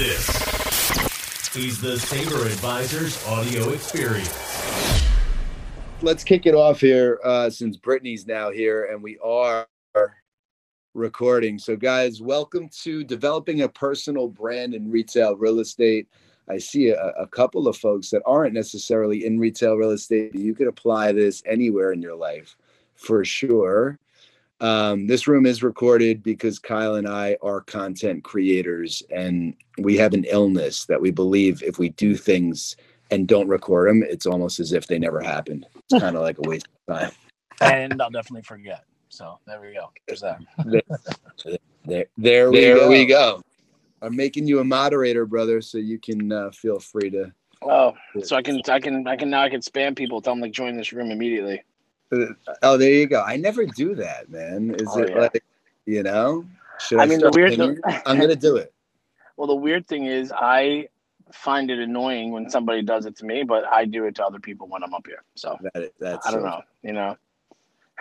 This is the Sabre Advisors audio experience. Let's kick it off here uh, since Brittany's now here and we are recording. So, guys, welcome to developing a personal brand in retail real estate. I see a, a couple of folks that aren't necessarily in retail real estate. You could apply this anywhere in your life for sure. Um, this room is recorded because Kyle and I are content creators, and we have an illness that we believe if we do things and don't record them, it's almost as if they never happened. It's kind of like a waste of time. and I'll definitely forget. So there we go. There's that. there, there, there, we, go. we go. I'm making you a moderator, brother, so you can uh, feel free to. Oh, so I can, I can, I can now I can spam people, tell them to join this room immediately. Oh, there you go. I never do that, man. Is oh, it yeah. like, you know? Should I, I mean, the weird. Thing, I'm gonna do it. Well, the weird thing is, I find it annoying when somebody does it to me, but I do it to other people when I'm up here. So that, that's I don't so know. You know.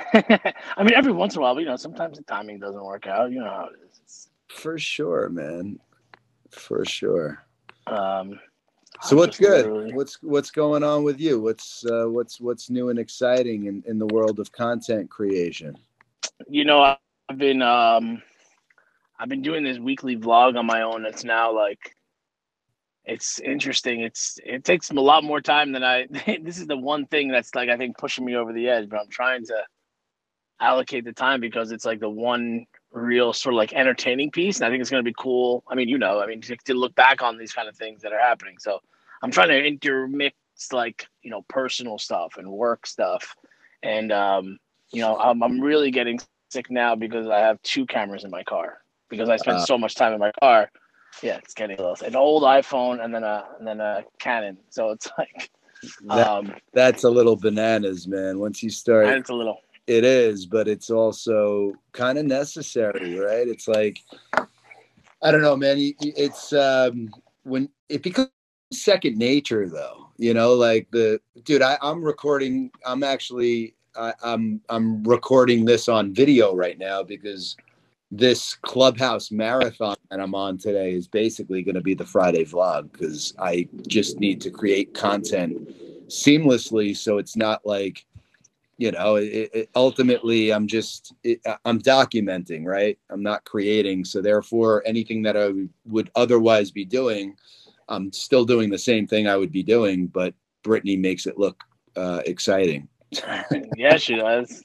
I mean, every once in a while, but, you know, sometimes the timing doesn't work out. You know how it is. For sure, man. For sure. Um, so what's good? Literally... What's what's going on with you? What's uh, what's what's new and exciting in, in the world of content creation? You know, I've been um, I've been doing this weekly vlog on my own. It's now like it's interesting. It's it takes a lot more time than I. this is the one thing that's like I think pushing me over the edge. But I'm trying to allocate the time because it's like the one real sort of like entertaining piece. And I think it's going to be cool. I mean, you know, I mean, to, to, look back on these kind of things that are happening. So I'm trying to intermix like, you know, personal stuff and work stuff. And, um, you know, I'm, I'm really getting sick now because I have two cameras in my car because I spend uh, so much time in my car. Yeah, it's getting close. An old iPhone and then a and then a Canon. So it's like that, um, that's a little bananas, man. Once you start, it's a little it is, but it's also kind of necessary, right? It's like I don't know, man. It's um, when it becomes second nature, though. You know, like the dude. I, I'm recording. I'm actually. I, I'm I'm recording this on video right now because this clubhouse marathon that I'm on today is basically going to be the Friday vlog because I just need to create content seamlessly so it's not like you know it, it, ultimately i'm just it, i'm documenting right? I'm not creating. So therefore anything that i would otherwise be doing i'm still doing the same thing i would be doing but brittany makes it look uh, exciting. Yeah she does.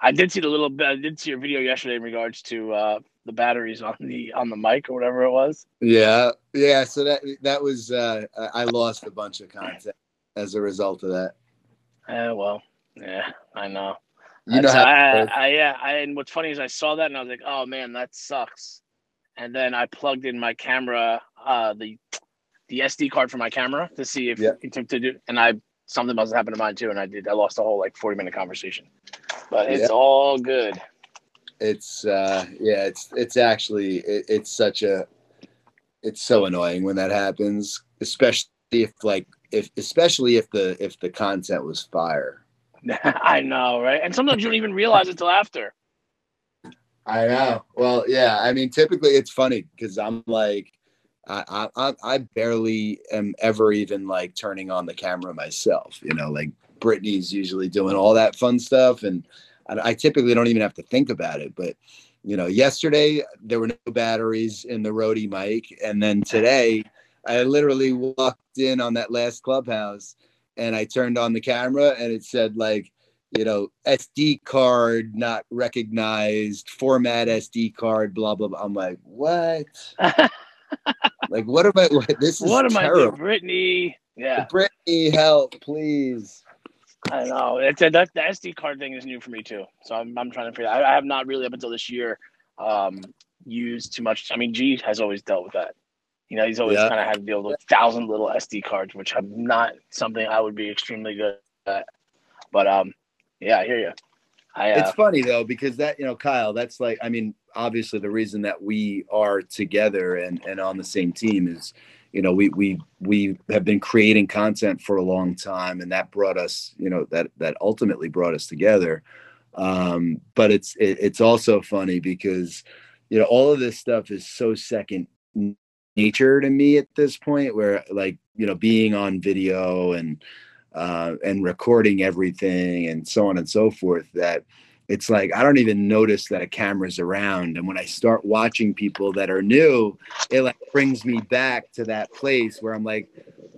I did see the little bit i did see your video yesterday in regards to uh, the batteries on the on the mic or whatever it was. Yeah. Yeah. So that that was uh, i lost a bunch of content as a result of that. Uh, well yeah, I know. You know, how I, I, yeah, I, and what's funny is I saw that and I was like, oh man, that sucks. And then I plugged in my camera, uh, the the SD card for my camera to see if yeah. to, to do, and I something must have happened to mine too, and I did. I lost a whole like forty minute conversation, but it's yeah. all good. It's uh, yeah, it's it's actually it, it's such a it's so annoying when that happens, especially if like if especially if the if the content was fire I know, right? And sometimes you don't even realize it until after. I know. Well, yeah. I mean, typically it's funny because I'm like, I, I I barely am ever even like turning on the camera myself. You know, like Brittany's usually doing all that fun stuff, and I, I typically don't even have to think about it. But you know, yesterday there were no batteries in the Rode mic, and then today I literally walked in on that last clubhouse and I turned on the camera and it said like, you know, SD card not recognized, format SD card, blah blah blah. I'm like, what? like, what am I? What, this is what am terrible. I doing, Brittany? Yeah, Brittany, help, please. I know it's a, that the SD card thing is new for me too. So I'm I'm trying to figure. I, I have not really up until this year um, used too much. I mean, G has always dealt with that. You know, he's always yeah. kind of had to deal with a thousand little SD cards, which I'm not something I would be extremely good at. But um, yeah, I hear you. I, uh, it's funny though because that you know, Kyle, that's like I mean, obviously the reason that we are together and and on the same team is you know we we we have been creating content for a long time and that brought us you know that that ultimately brought us together um but it's it, it's also funny because you know all of this stuff is so second nature to me at this point where like you know being on video and uh, and recording everything and so on and so forth that it's like I don't even notice that a camera's around. And when I start watching people that are new, it like brings me back to that place where I'm like,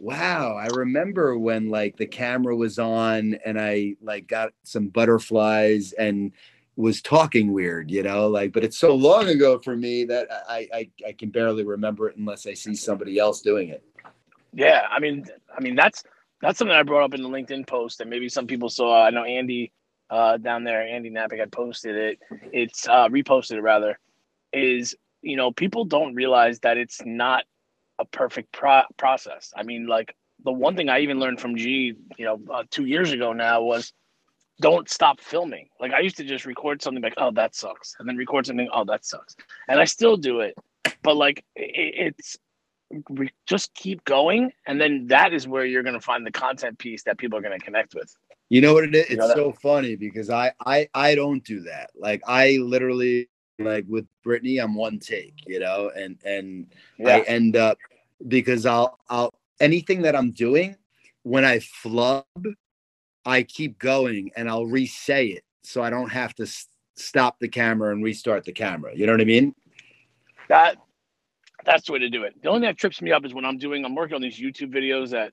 wow, I remember when like the camera was on and I like got some butterflies and was talking weird, you know, like, but it's so long ago for me that I, I, I can barely remember it unless I see somebody else doing it. Yeah. I mean, I mean, that's, that's something I brought up in the LinkedIn post and maybe some people saw, I know Andy, uh, down there, Andy Napick had posted it. It's uh, reposted it rather. Is you know people don't realize that it's not a perfect pro- process. I mean, like the one thing I even learned from G, you know, uh, two years ago now was don't stop filming. Like I used to just record something like, oh, that sucks, and then record something, oh, that sucks, and I still do it. But like it, it's just keep going, and then that is where you're going to find the content piece that people are going to connect with. You know what it is? It's so funny because I I I don't do that. Like I literally like with Brittany, I'm one take, you know, and and yeah. I end up because I'll I'll anything that I'm doing when I flub, I keep going and I'll re-say it so I don't have to s- stop the camera and restart the camera. You know what I mean? That that's the way to do it. The only thing that trips me up is when I'm doing I'm working on these YouTube videos that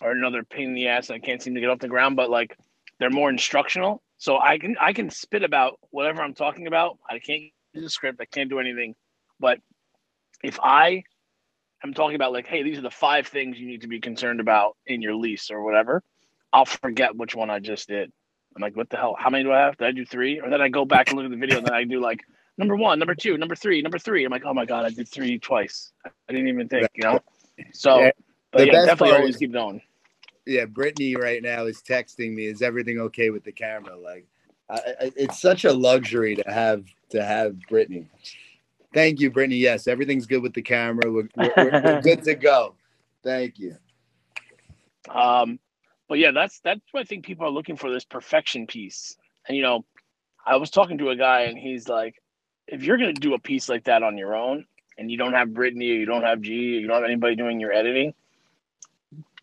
are another pain in the ass. and I can't seem to get off the ground, but like they're more instructional. So I can I can spit about whatever I'm talking about. I can't use a script. I can't do anything. But if I am talking about like, hey, these are the five things you need to be concerned about in your lease or whatever, I'll forget which one I just did. I'm like, what the hell? How many do I have? Did I do three? Or then I go back and look at the video and then I do like number one, number two, number three, number three. I'm like, oh my god, I did three twice. I didn't even think, you know. So, yeah, but yeah, definitely always keep going yeah, Brittany right now is texting me. Is everything okay with the camera? Like, I, I, it's such a luxury to have to have Brittany. Thank you, Brittany. Yes, everything's good with the camera. We're, we're, we're good to go. Thank you. Um, but yeah, that's that's what I think people are looking for this perfection piece. And you know, I was talking to a guy, and he's like, if you're gonna do a piece like that on your own, and you don't have Brittany, or you don't have G, you don't have anybody doing your editing,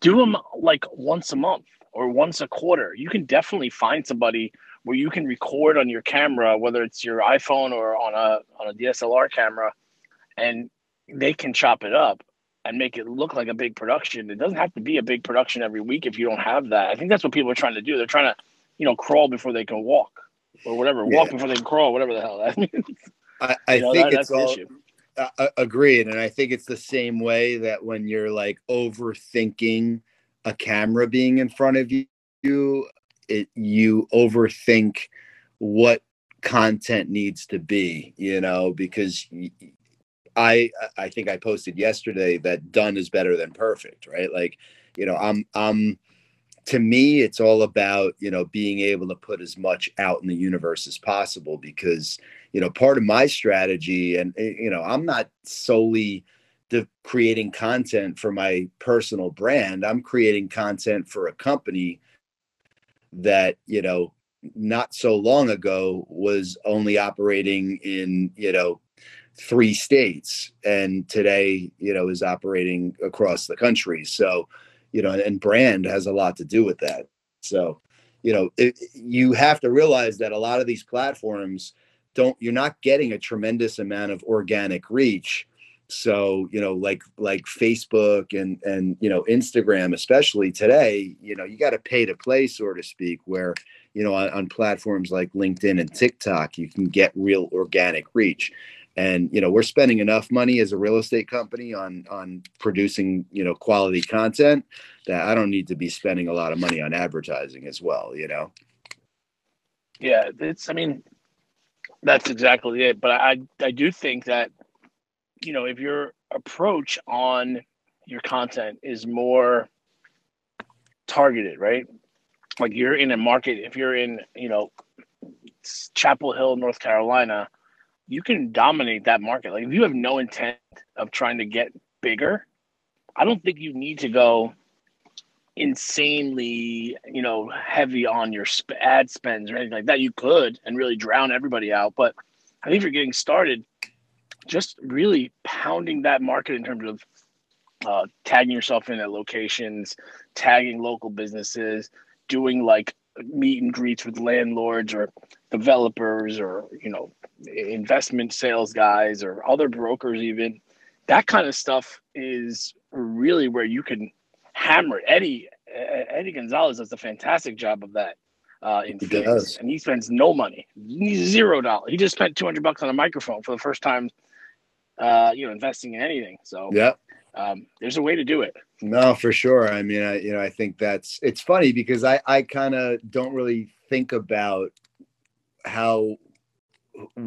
do them like once a month or once a quarter. You can definitely find somebody where you can record on your camera, whether it's your iPhone or on a on a DSLR camera, and they can chop it up and make it look like a big production. It doesn't have to be a big production every week if you don't have that. I think that's what people are trying to do. They're trying to, you know, crawl before they can walk or whatever. Yeah. Walk before they can crawl, whatever the hell that means. I, I know, think that, it's all, uh, agreed, and I think it's the same way that when you're like overthinking a camera being in front of you, it you overthink what content needs to be, you know, because I I think I posted yesterday that done is better than perfect, right? Like, you know, I'm I'm to me it's all about, you know, being able to put as much out in the universe as possible because you know part of my strategy and eh, you know i'm not solely the creating content for my personal brand i'm creating content for a company that you know not so long ago was only operating in you know three states and today you know is operating across the country. So you know and brand has a lot to do with that. So you know it, you have to realize that a lot of these platforms don't you're not getting a tremendous amount of organic reach. So you know like like facebook and and you know instagram especially today you know you got to pay to play so to speak where you know on, on, platforms like linkedin and tiktok you can get real organic reach and you know we're spending enough money as a real estate company on on producing you know quality content that i don't need to be spending a lot of money on advertising as well you know yeah it's i mean that's exactly it. But I I do think that you know if your approach on your content is more targeted, right? Like you're in a market, if you're in, you know, Chapel Hill, North Carolina, you can dominate that market. Like if you have no intent of trying to get bigger, I don't think you need to go insanely, you know, heavy on your sp- ad spends or anything like that. You could and really drown everybody out. But I think if you're getting started, just really pounding that market in terms of uh, tagging yourself in at locations, tagging local businesses, doing like meet and greets with landlords or developers or you know investment sales guys or other brokers even that kind of stuff is really where you can hammer eddie eddie gonzalez does a fantastic job of that uh, in He Phoenix, does. and he spends no money, zero dollars. He just spent two hundred bucks on a microphone for the first time, uh, you know, investing in anything. So Yeah. Um, there's a way to do it. No, for sure. I mean, I you know, I think that's it's funny because I I kind of don't really think about how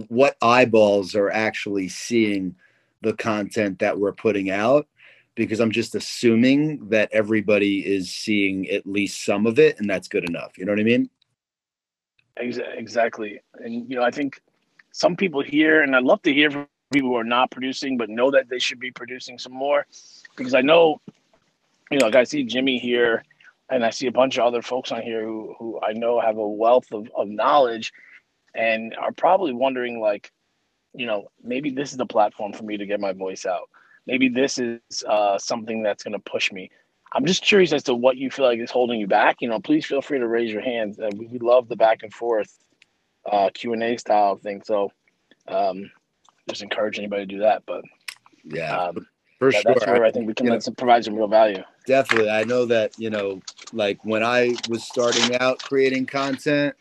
what eyeballs are actually seeing the content that we're putting out because I'm just assuming that everybody is seeing at least some of it and that's good enough. You know what I mean? Exactly. And, you know, I think some people hear, and I'd love to hear from people who are not producing, but know that they should be producing some more. Because I know, you know, like I see Jimmy here, and I see a bunch of other folks on here who, who I know have a wealth of, of knowledge and are probably wondering, like, you know, maybe this is the platform for me to get my voice out. Maybe this is uh, something that's going to push me. I'm just curious as to what you feel like is holding you back. You know, please feel free to raise your hands. Uh, we, we love the back and forth uh, Q and A style thing. So, um, just encourage anybody to do that. But Yeah, um, for that- sure. that's where I think we can You know- some, provide some real value. definitely i know that you know like when i was starting out creating content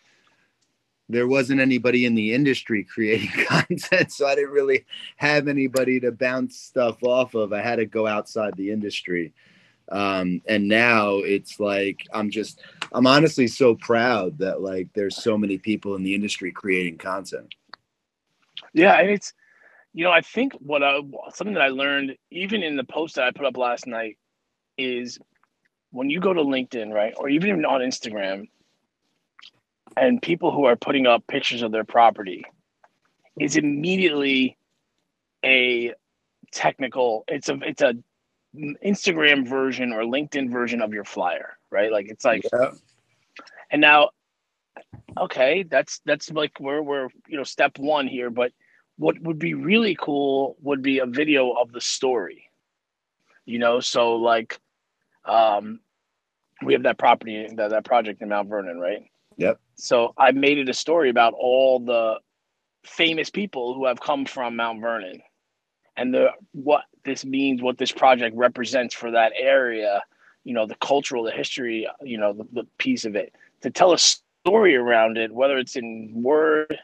there wasn't anybody in the industry creating content so i didn't really have anybody to bounce stuff off of i had to go outside the industry um, and now it's like i'm just i'm honestly so proud that like there's so many people in the industry creating content Yeah, and it's you know I think what I something that I learned even in the post that I put up last night is when you go to LinkedIn, right, or even on Instagram, and people who are putting up pictures of their property is immediately a technical. It's a it's a Instagram version or LinkedIn version of your flyer, right? Like it's like yeah and now, okay, that's that's like we're we're you know step one here. But what would be really cool would be a video of the story. You know, so like, um, we have that property that that project in Mount Vernon, right? Yep. So I made it a story about all the famous people who have come from Mount Vernon, and the what this means, what this project represents for that area. You know, the cultural, the history. You know, the, the piece of it to tell a story around it, whether it's in word,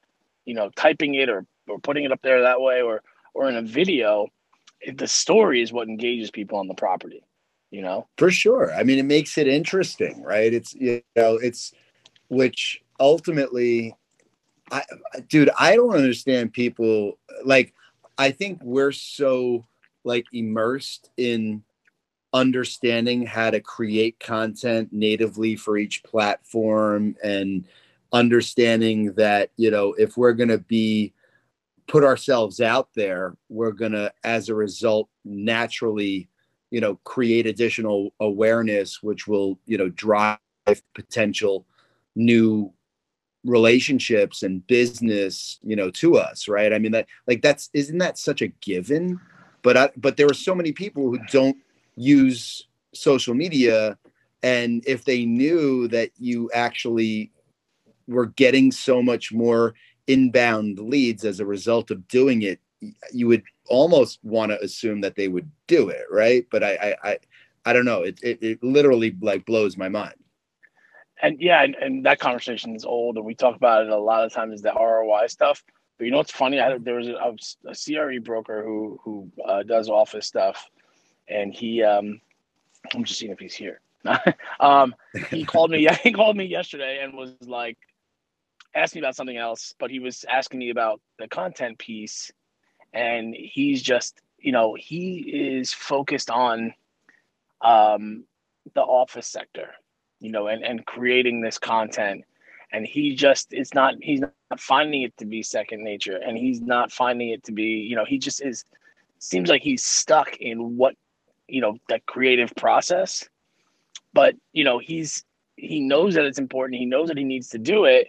you know, typing it or, or putting it up there that way or or in a video, the story is what engages people on the property, you know? For sure. I mean, it makes it interesting, right? It's you know, it's which ultimately, I, dude, I don't understand people like. I think we're so like immersed in understanding how to create content natively for each platform and understanding that you know if we're going to be put ourselves out there we're going to as a result naturally you know create additional awareness which will you know drive potential new relationships and business you know to us right? I mean that like that's isn't that such a given? But I, but there are so many people who don't use social media and if they knew that you actually were getting so much more inbound leads as a result of doing it you would almost want to assume that they would do it right but i i i, I don't know it, it it literally like blows my mind And yeah, and, and that conversation is old, and we talk about it a lot of times, the ROI stuff. But you know what's funny? I, there was a, a CRE broker who who uh, does office stuff, and he um, I'm just seeing if he's here. um, he called me. Yeah, He called me yesterday and was like, asked me about something else, but he was asking me about the content piece, and he's just you know he is focused on um, the office sector, you know, and and creating this content. And he just it's not he's not finding it to be second nature. And he's not finding it to be you know he just is seems like he's stuck in what you know that creative process. But you know he's he knows that it's important. He knows that he needs to do it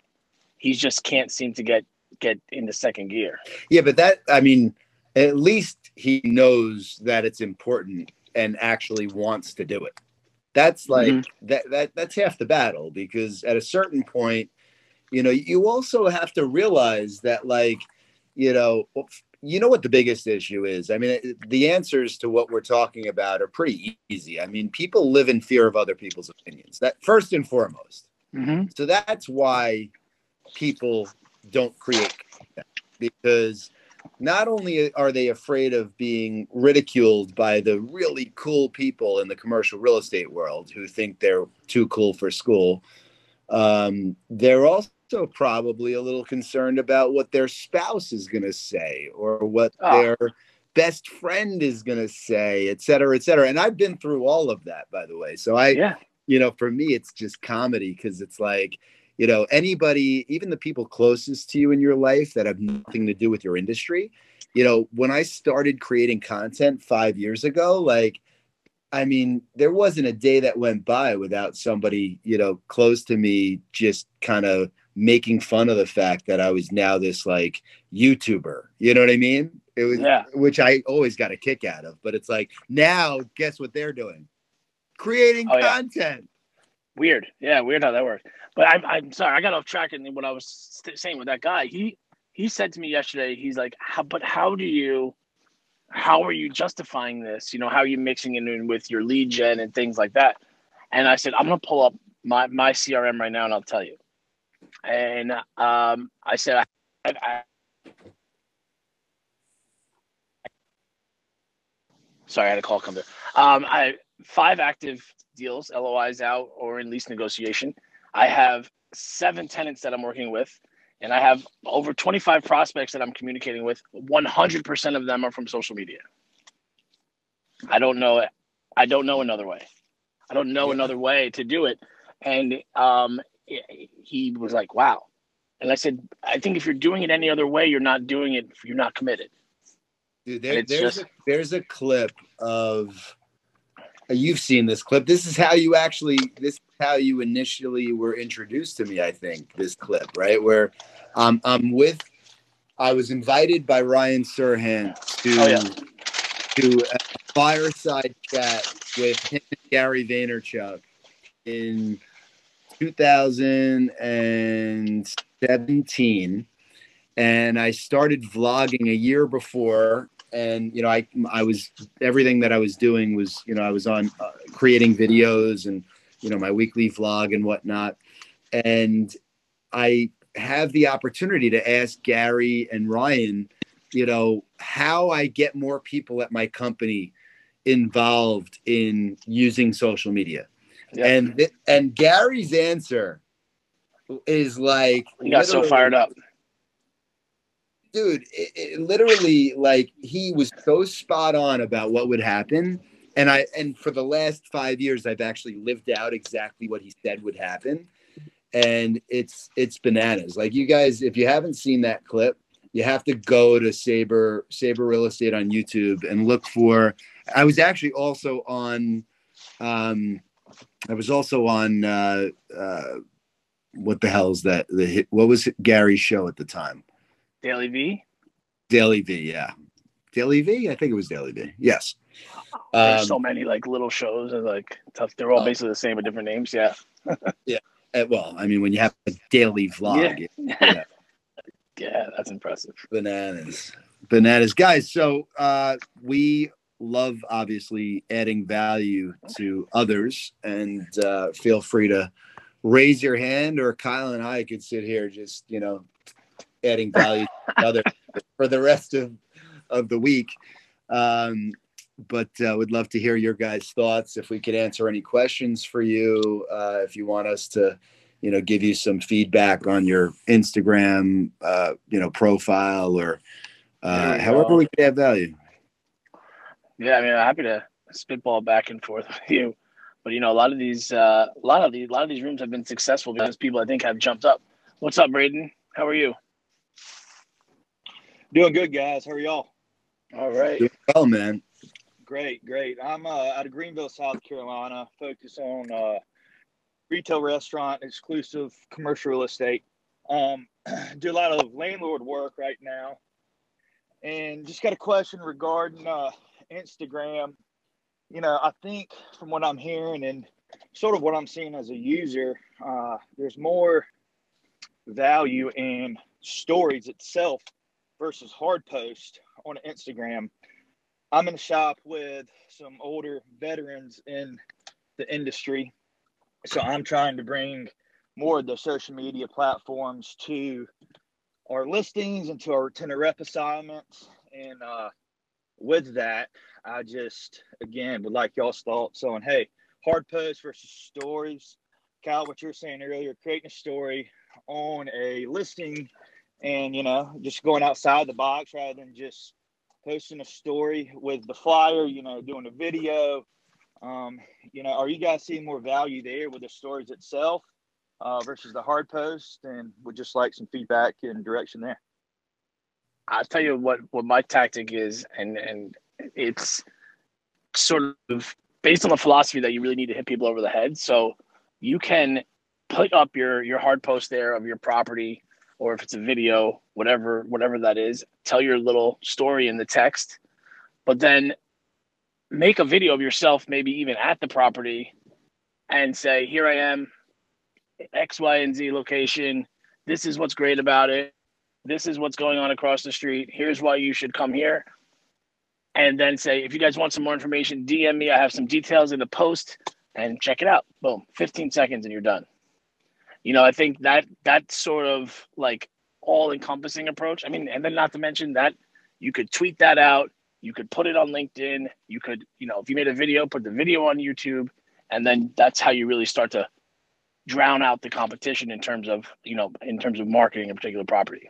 he just can't seem to get get into second gear yeah but that i mean at least he knows that it's important and actually wants to do it. That's like mm-hmm. that that that's half the battle because at a certain point, you know, you also have to realize that like, you know, you know what the biggest issue is. I mean, the answers to what we're talking about are pretty easy. I mean, people live in fear of other people's opinions. That first and foremost. Mm-hmm. So that's why people don't create because not only are they afraid of being ridiculed by the really cool people in the commercial real estate world who think they're too cool for school, um, they're also probably a little concerned about what their spouse is going to say or what oh. their best friend is going to say, et cetera, et cetera. And I've been through all of that, by the way. So I, yeah. you know, for me, it's just comedy because it's like, you know anybody even the people closest to you in your life that have nothing to do with your industry you know when i started creating content five years ago like i mean there wasn't a day that went by without somebody you know close to me just kind of making fun of the fact that i was now this like youtuber you know what i mean it was yeah. which i always got a kick out of but it's like now guess what they're doing creating oh, content yeah. Weird yeah weird how that works but I'm, I'm sorry, I got off track in what I was saying with that guy. He he said to me yesterday, he's like, how, but how do you, how are you justifying this? You know, how are you mixing it in with your lead gen and things like that? And I said, I'm gonna pull up my my CRM right now, and I'll tell you. And um, I said, I, I, sorry, I had a call come through. Um, I five active deals, LOIs out or in lease negotiation. I have seven tenants that I'm working with, and I have over 25 prospects that I'm communicating with. 100% of them are from social media. I don't know it. I don't know another way. I don't know yeah. another way to do it. And um, he was like, "Wow." And I said, "I think if you're doing it any other way, you're not doing it. You're not committed." Dude, there, there's just, a, there's a clip of you've seen this clip. This is how you actually this is how you initially were introduced to me, I think, this clip, right? Where um, I'm with, I was invited by Ryan Serhant to, oh, yeah. to a fireside chat with him and Gary Vaynerchuk in 2017. And I started vlogging a year before and you know i i was everything that i was doing was you know i was on uh, creating videos and you know my weekly vlog and whatnot. And i have the opportunity to ask gary and ryan you know how i get more people at my company involved in using social media. Yeah. and and gary's answer is like he got so fired up dude it, it literally like he was so spot on about what would happen and I and for the last five years, I've actually lived out exactly what he said would happen, and it's it's bananas. Like you guys, if you haven't seen that clip, you have to go to Sabre Sabre Real Estate on YouTube and look for. I was actually also on. Um, I was also on. Uh, uh, what the hell is that? The hit, what was Gary's show at the time? DailyVee. Daily V, yeah. DailyVee, I think it was DailyVee. Yes. There's um, so many like little shows and like tough. They're all uh, basically the same with different names. Yeah. yeah. Uh, well, I mean, when you have a daily vlog, yeah, yeah. yeah that's impressive. Bananas, bananas, guys. So uh, we love obviously adding value to others, and uh, feel free to raise your hand, or Kyle and I could sit here just you know adding value to others for the rest of of the week. Um, but uh, would love to hear your guys' thoughts. If we could answer any questions for you, uh, if you want us to, you know, give you some feedback on your Instagram, uh, you know, profile or uh, however we can add value. Yeah, I mean, I'm happy to spitball back and forth with you, but you know, a lot of these, uh, a lot of these, a lot of these rooms have been successful because people I think have jumped up. What's up, Braden? How are you? Doing good, guys. How are y'all? All right. Doing well, man. Great, great. I'm uh, out of Greenville, South Carolina. Focus on uh, retail, restaurant, exclusive commercial real estate. Um, do a lot of landlord work right now, and just got a question regarding uh, Instagram. You know, I think from what I'm hearing and sort of what I'm seeing as a user, uh, there's more value in stories itself versus hard post on Instagram. I'm in a shop with some older veterans in the industry. So I'm trying to bring more of the social media platforms to our listings and to our tenant rep assignments. And uh, with that, I just, again, would like y'all's thoughts on hey, hard posts versus stories. Kyle, what you were saying earlier, creating a story on a listing and, you know, just going outside the box rather than just posting a story with the flyer, you know, doing a video. Um, you know, are you guys seeing more value there with the stories itself uh, versus the hard post? And would just like some feedback and direction there. I'll tell you what what my tactic is, and and it's sort of based on the philosophy that you really need to hit people over the head. So you can put up your your hard post there of your property or if it's a video, whatever whatever that is, tell your little story in the text, but then make a video of yourself, maybe even at the property, and say, "Here I am, X, Y, and Z location. This is what's great about it. This is what's going on across the street. Here's why you should come here." And then say, if you guys want some more information, DM me. I have some details in the post and check it out. Boom, 15 seconds and you're done you know, I think that that sort of like all encompassing approach. I mean, and then not to mention that you could tweet that out, you could put it on LinkedIn, you could, you know, if you made a video, put the video on YouTube, and then that's how you really start to drown out the competition in terms of, you know, in terms of marketing a particular property.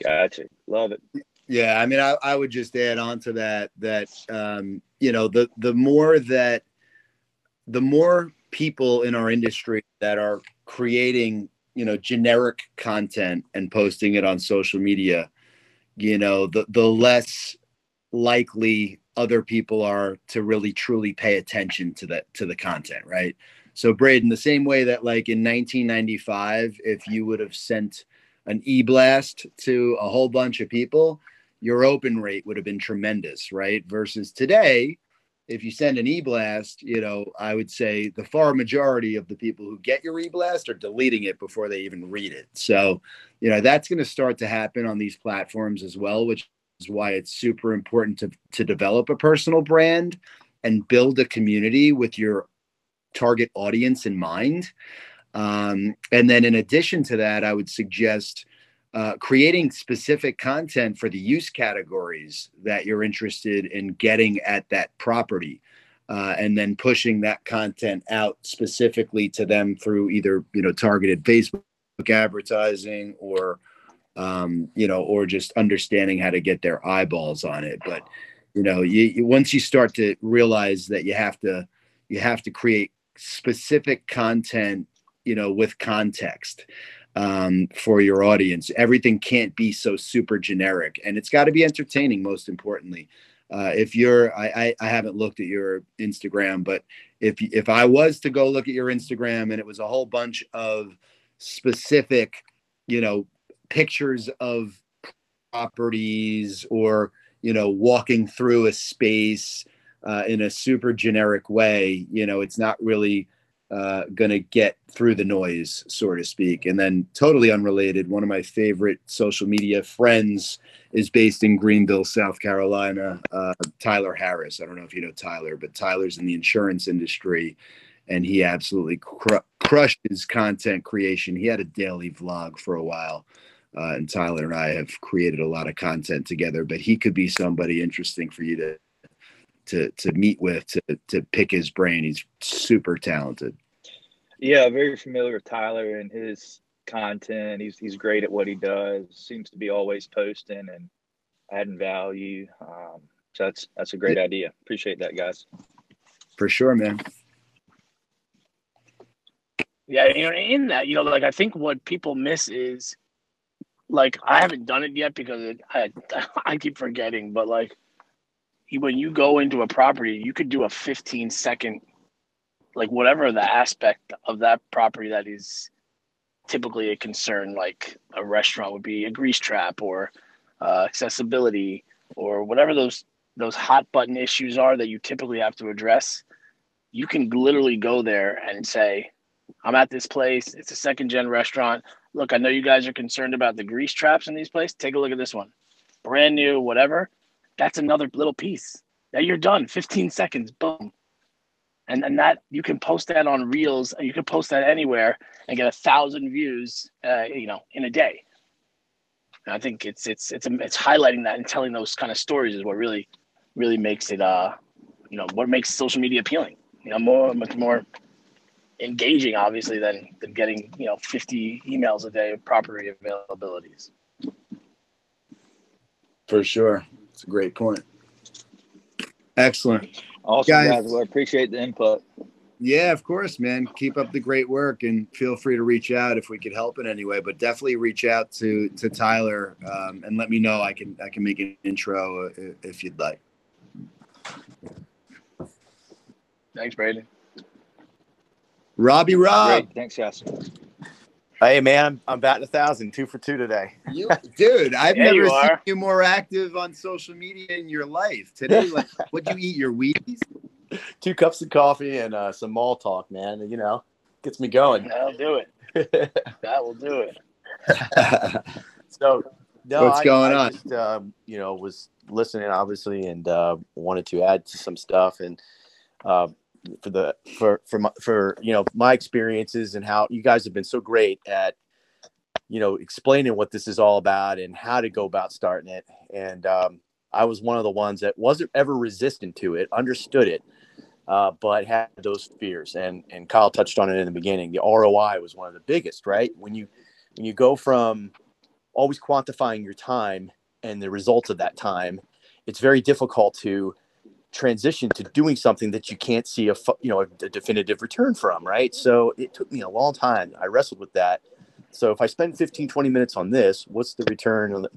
Gotcha. Love it. Yeah, I mean, I, I would just add on to that that um, you know the the more that the more people in our industry that are creating you know generic content and posting it on social media you know the the less likely other people are to really truly pay attention to that to the content right? So braden the same way that like in 1995 if you would have sent an e-blast to a whole bunch of people your open rate would have been tremendous right? Versus today if you send an e-blast, you know, I would say the far majority of the people who get your e-blast are deleting it before they even read it. So, you know, that's going to start to happen on these platforms as well, which is why it's super important to to develop a personal brand and build a community with your target audience in mind. Um, and then in addition to that, I would suggest uh, creating specific content for the use categories that you're interested in getting at that property uh, and then pushing that content out specifically to them through either you know targeted facebook advertising or um, you know or just understanding how to get their eyeballs on it. But you know you, you once you start to realize that you have to you have to create specific content you know with context um, for your audience. Everything can't be so super generic, and it's got to be entertaining. Most importantly, uh, if you're, I, I, I haven't looked at your Instagram, but if if I was to go look at your Instagram and it was a whole bunch of specific, you know, pictures of properties or you know walking through a space uh, in a super generic way, you know, it's not really uh, going to get through the noise, so to speak. And then, totally unrelated, one of my favorite social media friends is based in Greenville, South Carolina. Uh, Tyler Harris. I don't know if you know Tyler, but Tyler's in the insurance industry, and he absolutely cr- crushed his content creation. He had a daily vlog for a while. Uh, and Tyler and I have created a lot of content together, but he could be somebody interesting for you to to to meet with to to pick his brain. He's super talented. Yeah, very familiar with Tyler and his content. He's he's great at what he does. Seems to be always posting and adding value. Um, so that's that's a great yeah. idea. Appreciate that, guys. For sure, man. Yeah, you know, in that, you know, like I think what people miss is like I haven't done it yet because it, I I keep forgetting, but like when you go into a property, you could do a 15 second, like whatever the aspect of that property that is typically a concern, like a restaurant would be a grease trap or uh, accessibility, or whatever those those hot button issues are that you typically have to address, you can literally go there and say, I'm at this place. It's a second gen restaurant. Look, I know you guys are concerned about the grease traps in these places. Take a look at this one. Brand new, whatever. That's another little piece. that you're done. 15 seconds. Boom. And and that you can post that on Reels you can post that anywhere and get a thousand views uh, you know, in a day. And I think it's it's it's it's highlighting that and telling those kind of stories is what really really makes it uh you know what makes social media appealing you know more much more engaging obviously than than getting you know 50 emails a day of property availabilities for sure it's a great point excellent awesome guys, guys. Well, I appreciate the input yeah of course man keep up the great work and feel free to reach out if we could help in any way but definitely reach out to to tyler um, and let me know i can i can make an intro if you'd like Thanks, Brady. Robbie Rob. Great. Thanks, yes. Hey man, I'm, I'm batting a thousand, two for two today. You, dude, I've yeah, never you seen you more active on social media in your life. Today, like, what'd you eat? Your Wheaties? Two cups of coffee and uh, some mall talk, man. You know, gets me going. That'll do it. that will do it. so, no, what's I, going I on? Just, um, you know, was listening obviously, and uh, wanted to add to some stuff and uh, for the for for my, for you know my experiences and how you guys have been so great at you know explaining what this is all about and how to go about starting it. And um, i was one of the ones that wasn't ever resistant to it understood it uh, but had those fears. And and kyle touched on it in the beginning. The roi was one of the biggest right? When you when you go from always quantifying your time and the results of that time it's very difficult to transition to doing something that you can't see a you know a, a, definitive return from right? So it took me a long time. I wrestled with that. So if i spend 15 20 minutes on this what's the return on the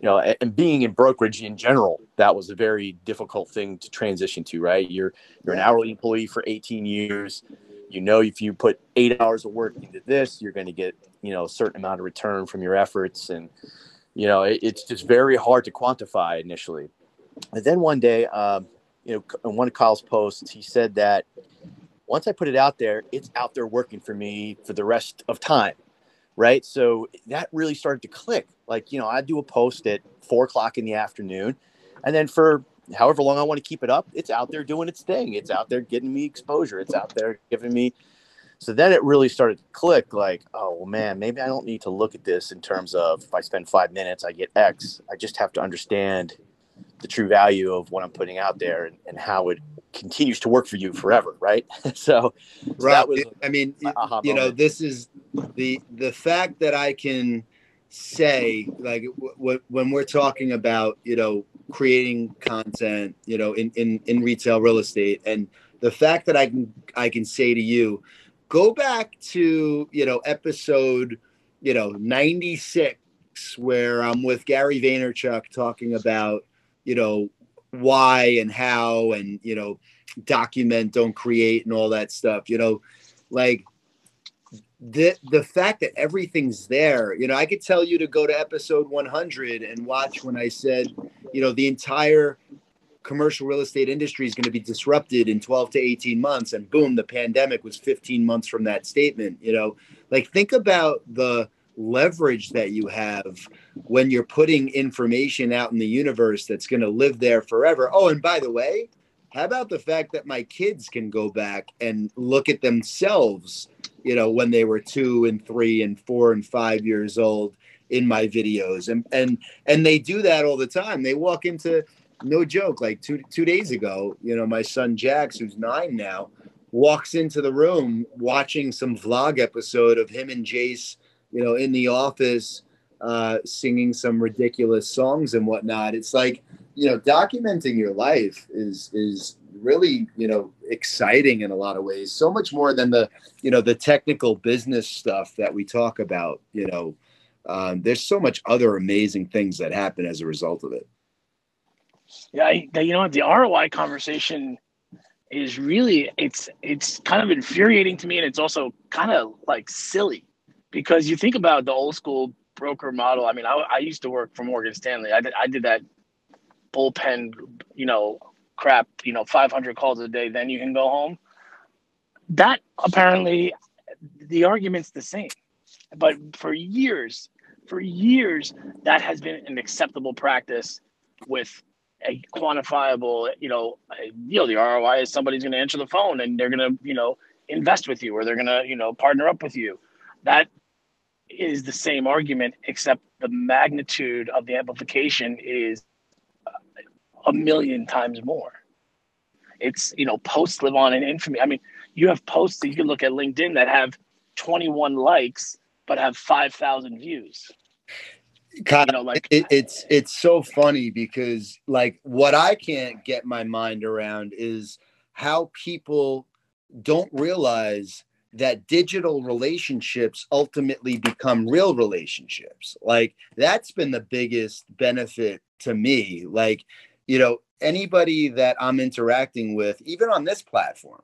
you know and being in brokerage in general that was a very difficult thing to transition to right? You're you're an hourly employee for 18 years. You know if you put eight hours of work into this you're going to get you know a certain amount of return from your efforts. And you know it, it's just very hard to quantify initially. And then one day um, you know, in one of Kyle's posts, he said that once I put it out there, it's out there working for me for the rest of time. Right. So that really started to click. Like, you know, I do a post at four o'clock in the afternoon. And then for however long I want to keep it up, it's out there doing its thing. It's out there getting me exposure. It's out there giving me. So then it really started to click like, oh, well, man, maybe I don't need to look at this in terms of if I spend five minutes, I get X. I just have to understand the true value of what I'm putting out there and, and how it continues to work for you forever, right? so, so right. Was, I mean, you know, this is the the fact that I can say like w- when we're talking about you know creating content, you know, in in in retail real estate, and the fact that I can I can say to you, go back to you know episode you know 96 where I'm with Gary Vaynerchuk talking about you know why and how and you know document don't create and all that stuff you know like the the fact that everything's there you know i could tell you to go to episode 100 and watch when i said you know the entire commercial real estate industry is going to be disrupted in 12 to 18 months and boom the pandemic was 15 months from that statement you know. Like think about the leverage that you have when you're putting information out in the universe that's going to live there forever. Oh, and by the way, how about the fact that my kids can go back and look at themselves, you know, when they were two and three and four and five years old in my videos. And and and they do that all the time. They walk into no joke, like two two days ago, you know, my son Jax, who's nine now, walks into the room watching some vlog episode of him and Jace you know, in the office, uh, singing some ridiculous songs and whatnot. It's like, you know, documenting your life is is really, you know, exciting in a lot of ways. So much more than the, you know, the technical business stuff that we talk about. You know, um, there's so much other amazing things that happen as a result of it. Yeah, you know what? The ROI conversation is really it's it's kind of infuriating to me, and it's also kind of like silly because you think about the old school broker model. I mean, I, I used to work for Morgan Stanley. I did, I did that bullpen, you know, crap, you know, 500 calls a day, then you can go home. That apparently, the argument's the same. But for years, for years, that has been an acceptable practice with a quantifiable, you know, you know, the ROI is somebody's going to answer the phone and they're going to, you know, invest with you or they're going to, you know, partner up with you. That is the same argument, except the magnitude of the amplification is uh, a million times more. It's, you know, posts live on in infamy. I mean, you have posts that you can look at LinkedIn that have 21 likes but have 5,000 views. Kind of like it, it's it's so funny because like what I can't get my mind around is how people don't realize that digital relationships ultimately become real relationships. Like that's been the biggest benefit to me. Like, you know, anybody that I'm interacting with, even on this platform,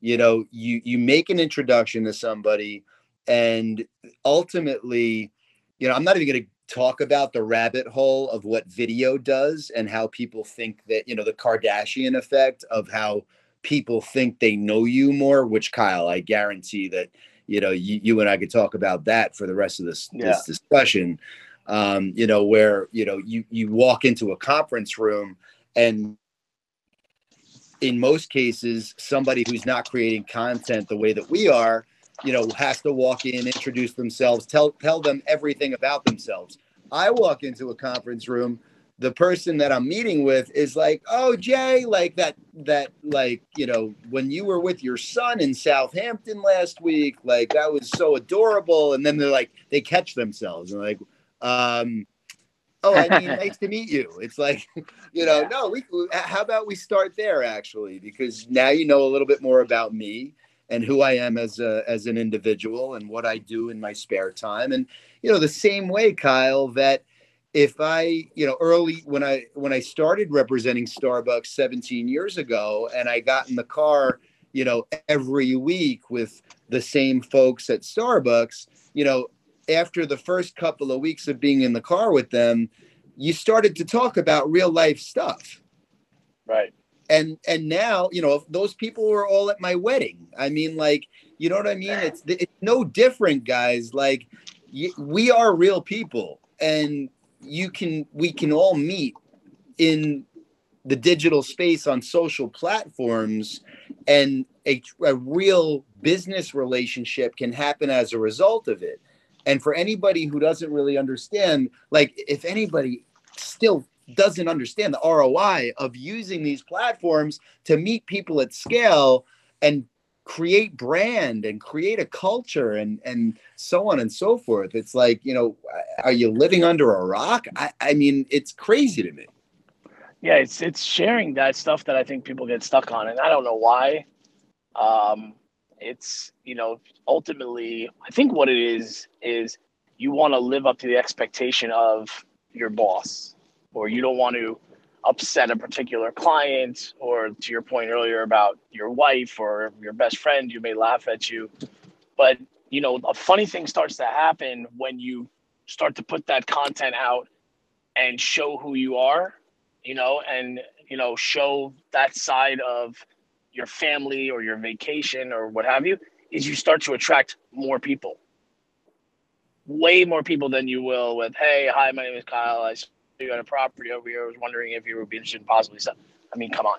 you know, you you make an introduction to somebody and ultimately, you know, I'm not even going to talk about the rabbit hole of what video does and how people think that you know the Kardashian effect of how people think they know you more. Which Kyle, I guarantee that you know you, you and I could talk about that for the rest of this yeah. this discussion. Um, you know where you know you you walk into a conference room and in most cases somebody who's not creating content the way that we are you know, has to walk in, introduce themselves, tell tell them everything about themselves. I walk into a conference room, the person that I'm meeting with is like, "Oh, Jay, like that that like, you know, when you were with your son in Southampton last week, like that was so adorable." And then they're like they catch themselves and like um oh, I mean, nice to meet you. It's like, you know, yeah. no, we, how about we start there actually? Because now you know a little bit more about me and who I am as a, as an individual and what I do in my spare time. And you know, the same way, Kyle, that if I, you know, early when I when I started representing Starbucks 17 years ago, and I got in the car, you know, every week with the same folks at Starbucks, you know, after the first couple of weeks of being in the car with them, you started to talk about real life stuff. Right. And and now you know those people were all at my wedding i mean like you know what i mean? It's it's no different guys. Like we are real people. And you can we can all meet in the digital space on social platforms and a, a real business relationship can happen as a result of it and for anybody who doesn't really understand like if anybody still doesn't understand the ROI of using these platforms to meet people at scale and create brand and create a culture and and so on and so forth. It's like, you know, are you living under a rock? I, I mean, it's crazy to me. Yeah, it's it's sharing that stuff that I think people get stuck on, and I don't know why. Um, it's you know ultimately, I think what it is is you want to live up to the expectation of your boss or you don't want to upset a particular client or to your point earlier about your wife or your best friend who may laugh at you but you know a funny thing starts to happen when you start to put that content out and show who you are you know and you know show that side of your family or your vacation or what have you is you start to attract more people way more people than you will with hey hi my name is kyle i see you got a property over here. I was wondering if you would be interested in possibly stuff. I mean, come on.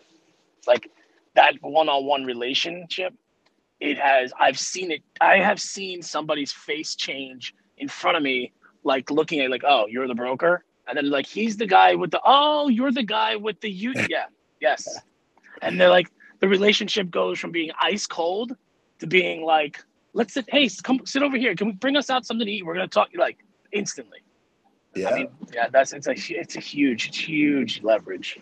Like that one-on-one relationship, it has I've seen it. I have seen somebody's face change in front of me, like looking at like, oh, you're the broker. And then like he's the guy with the oh, you're the guy with the you yeah, yes. And they're like the relationship goes from being ice cold to being like, let's sit, hey, come sit over here. Can we bring us out something to eat? We're gonna talk like instantly. Yeah. I mean, yeah, that's it's a it's a huge, it's huge leverage.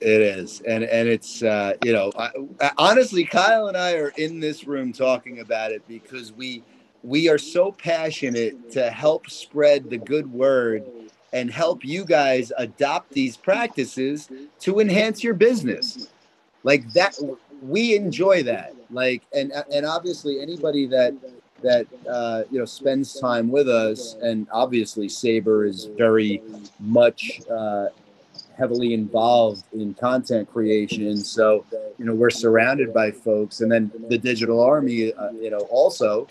It is, and and it's uh, you know, I, honestly, Kyle and I are in this room talking about it because we we are so passionate to help spread the good word and help you guys adopt these practices to enhance your business. Like that, we enjoy that. Like, and and obviously, anybody that that uh, you know spends time with us, and obviously Sabre is very much uh, heavily involved in content creation. So you know we're surrounded by folks, and then the digital army, uh, you know, also,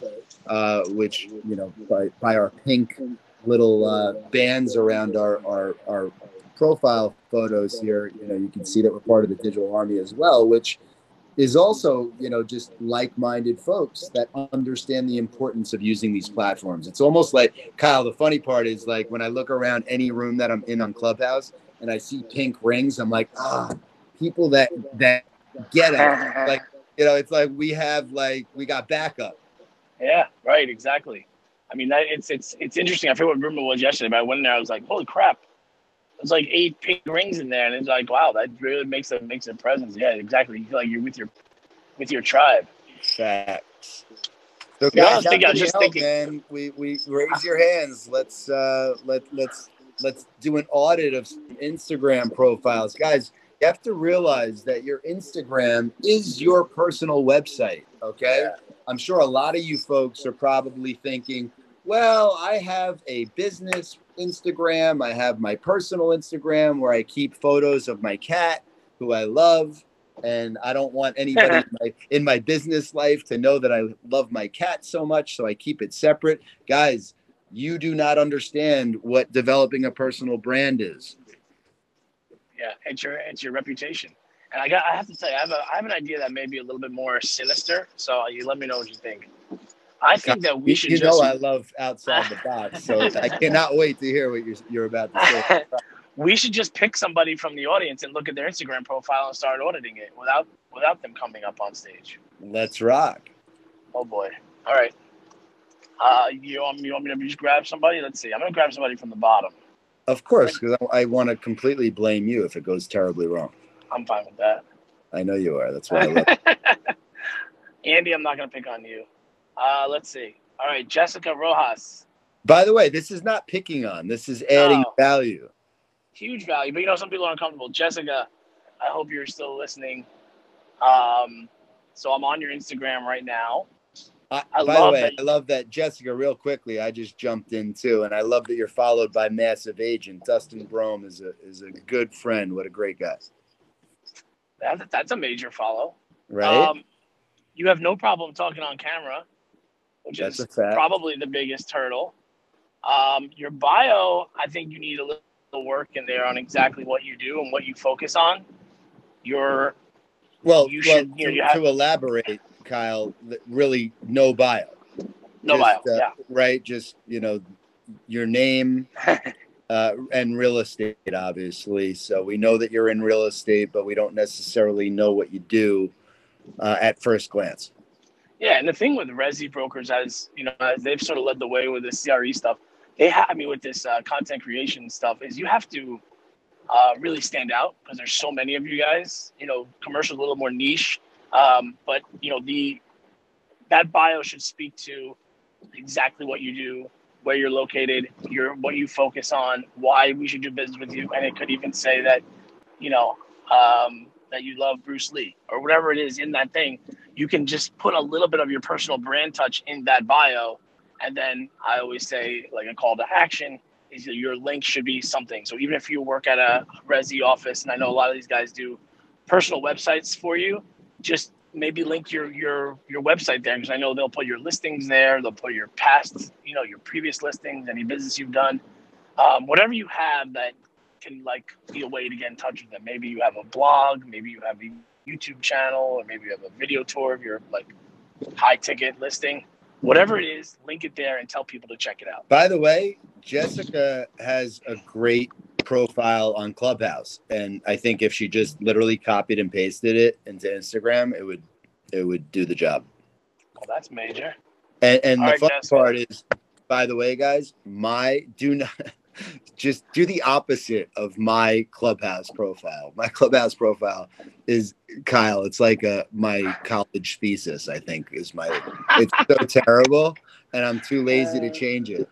uh, which you know by by our pink little uh, bands around our our our profile photos here, you know, you can see that we're part of the digital army as well, which is also, you know, just like-minded folks that understand the importance of using these platforms. It's almost like Kyle. The funny part is like when I look around any room that I'm in on Clubhouse and I see pink rings, I'm like, ah, people that that get it. like, you know, it's like we have like we got backup. Yeah, right, exactly. I mean, that it's it's it's interesting. I forget what room it was yesterday, but I went in there. I was like, "Holy crap!" There's like eight pink rings in there, and it's like, wow, that really makes a makes a presence. Yeah, exactly. You feel like you're with your with your tribe. Facts. So Yeah, I guys, was thinking- I was just help, thinking- man? We we raise your hands. Let's uh let let's let's do an audit of Instagram profiles, guys. You have to realize that your Instagram is your personal website. Okay, Yeah. I'm sure a lot of you folks are probably thinking, well, I have a business Instagram. I have my personal Instagram where I keep photos of my cat, who I love, and I don't want anybody in, my, in my business life to know that I love my cat so much, so I keep it separate. Guys, you do not understand what developing a personal brand is. Yeah, it's your it's your reputation. And I got I have to say I have a I have an idea that may be a little bit more sinister. So you let me know what you think. I think that we You, should you just know I love outside the box, so I cannot wait to hear what you're, you're about to say. we should just pick somebody from the audience and look at their Instagram profile and start auditing it without without them coming up on stage. Let's rock. Oh boy. All right. Uh, you want, you want me to just grab somebody? Let's see. I'm gonna grab somebody from the bottom. Of course, because I, I want to completely blame you if it goes terribly wrong. I'm fine with that. I know you are. That's why I love Andy, I'm not gonna pick on you. Uh, let's see. All right, Jessica Rojas. By the way, this is not picking on. This is adding No. value. huge value. But you know, some people are uncomfortable. Jessica, I hope you're still listening. Um, so I'm on your Instagram right now. I, I by love the way, that- I love that Jessica. Real quickly, I just jumped in too, and I love that you're followed by Massive Agent. Dustin Brohm is a is a good friend. What a great guy, That, that's a major follow. right? Um, you have no problem talking on camera, which That's is probably the biggest hurdle. Um, your bio, I think you need a little work in there on exactly what you do and what you focus on. Your well, you well should- you know, to, you have- to elaborate, Kyle, really no bio. no Just, bio, uh, yeah. Right, just you know, your name uh, and real estate, obviously. So we know that you're in real estate, but we don't necessarily know what you do uh, at first glance. Yeah, and the thing with Resi brokers, as you know, as they've sort of led the way with the CRE stuff, they have, I mean, with this uh, content creation stuff, is you have to uh, really stand out because there's so many of you guys. You know, commercial a little more niche, um, but you know, the that bio should speak to exactly what you do, where you're located, your what you focus on, why we should do business with you, and it could even say that, you know, um, that you love Bruce Lee or whatever it is in that thing. You can just put a little bit of your personal brand touch in that bio. And then i always say like a call to action is your link should be something. So even if you work at a resi office and i know a lot of these guys do personal websites for you just maybe link your your your website there because i know they'll put your listings there they'll put your past you know your previous listings any business you've done um, whatever you have that can like be a way to get in touch with them maybe you have a blog maybe you have a YouTube channel, or maybe you have a video tour of your like high ticket listing. Whatever it is, link it there and tell people to check it out. By the way, Jessica has a great profile on Clubhouse, and I think if she just literally copied and pasted it into Instagram, it would it would do the job. Well, that's major. And, and the right, fun Jessica. part is, by the way, guys, my do not just do the opposite of my clubhouse profile. My clubhouse profile is Kyle. It's like a my college thesis. I think is my. It's so terrible, and I'm too lazy to uh, change it.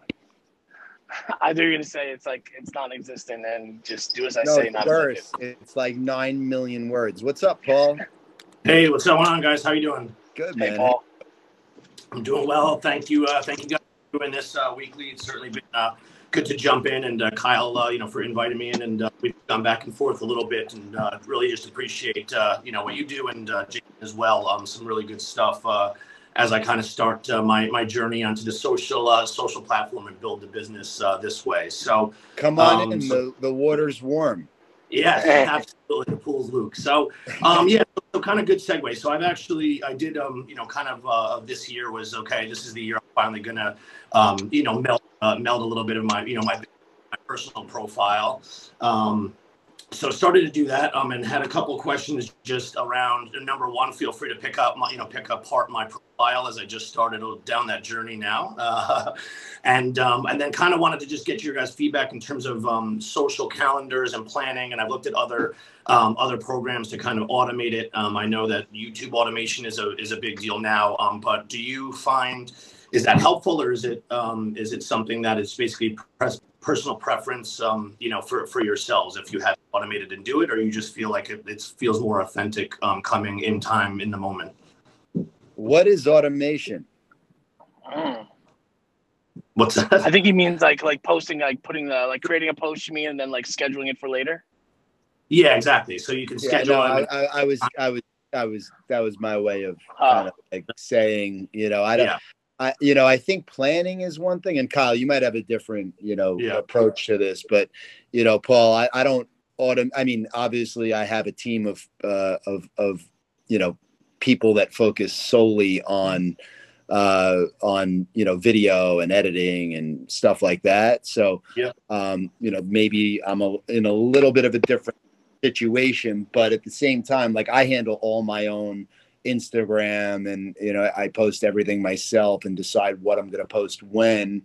I thought you were gonna say it's like it's non-existent and just do as I No, say, it's not as I do. It's like nine million words. What's up, Paul? Hey, what's going on, guys? How you doing? Good Hey, man. Paul. I'm doing well. Thank you. Uh, thank you guys for doing this uh, weekly. It's certainly been uh, good to jump in, and uh, Kyle, uh, you know, for inviting me in, and uh, we've gone back and forth a little bit, and uh, really just appreciate uh, you know what you do and uh, Jayson as well. Um, some really good stuff uh, as I kind of start uh, my my journey onto the social uh, social platform and build the business uh, this way. So Come on Um, in. so- The, the water's warm. Yes, absolutely. The pool's Luke. So, um, yeah, so kind of good segue. So I've actually, I did, um, you know, kind of uh, this year was okay. This is the year I'm finally gonna, um, you know, meld uh, meld a little bit of my, you know, my my personal profile. Um, so started to do that um, and had a couple questions just around number one feel free to pick up my you know pick up apart my profile as i just started down that journey now. Uh, and um, and then kind of wanted to just get your guys feedback in terms of um, social calendars and planning and i've looked at other um, other programs to kind of automate it. Um, i know that youtube automation is a is a big deal now um, but do you find is that helpful or is it is it something that is basically pres- personal preference um, you know for, for yourselves if you have automated and do it or you just feel like it, it feels more authentic um, coming in time in the moment What is automation? Mm. what's that I think he means like like posting like putting the like creating a post you mean and then like scheduling it for later. yeah exactly so you can Yeah, schedule no, I, I, I was, I was, I was. That was my way of Uh, kind of like saying, you know, I don't. yeah I, you know, I think planning is one thing, and Kyle, you might have a different, you know, Yeah. approach to this, but you know, Paul, I, I don't autom. I mean, obviously, I have a team of, uh, of, of, you know, people that focus solely on, uh, on you know, video and editing and stuff like that. So, Yeah. um, you know, maybe I'm a, in a little bit of a different situation, but at the same time, like I handle all my own Instagram and you know I post everything myself and decide what I'm going to post when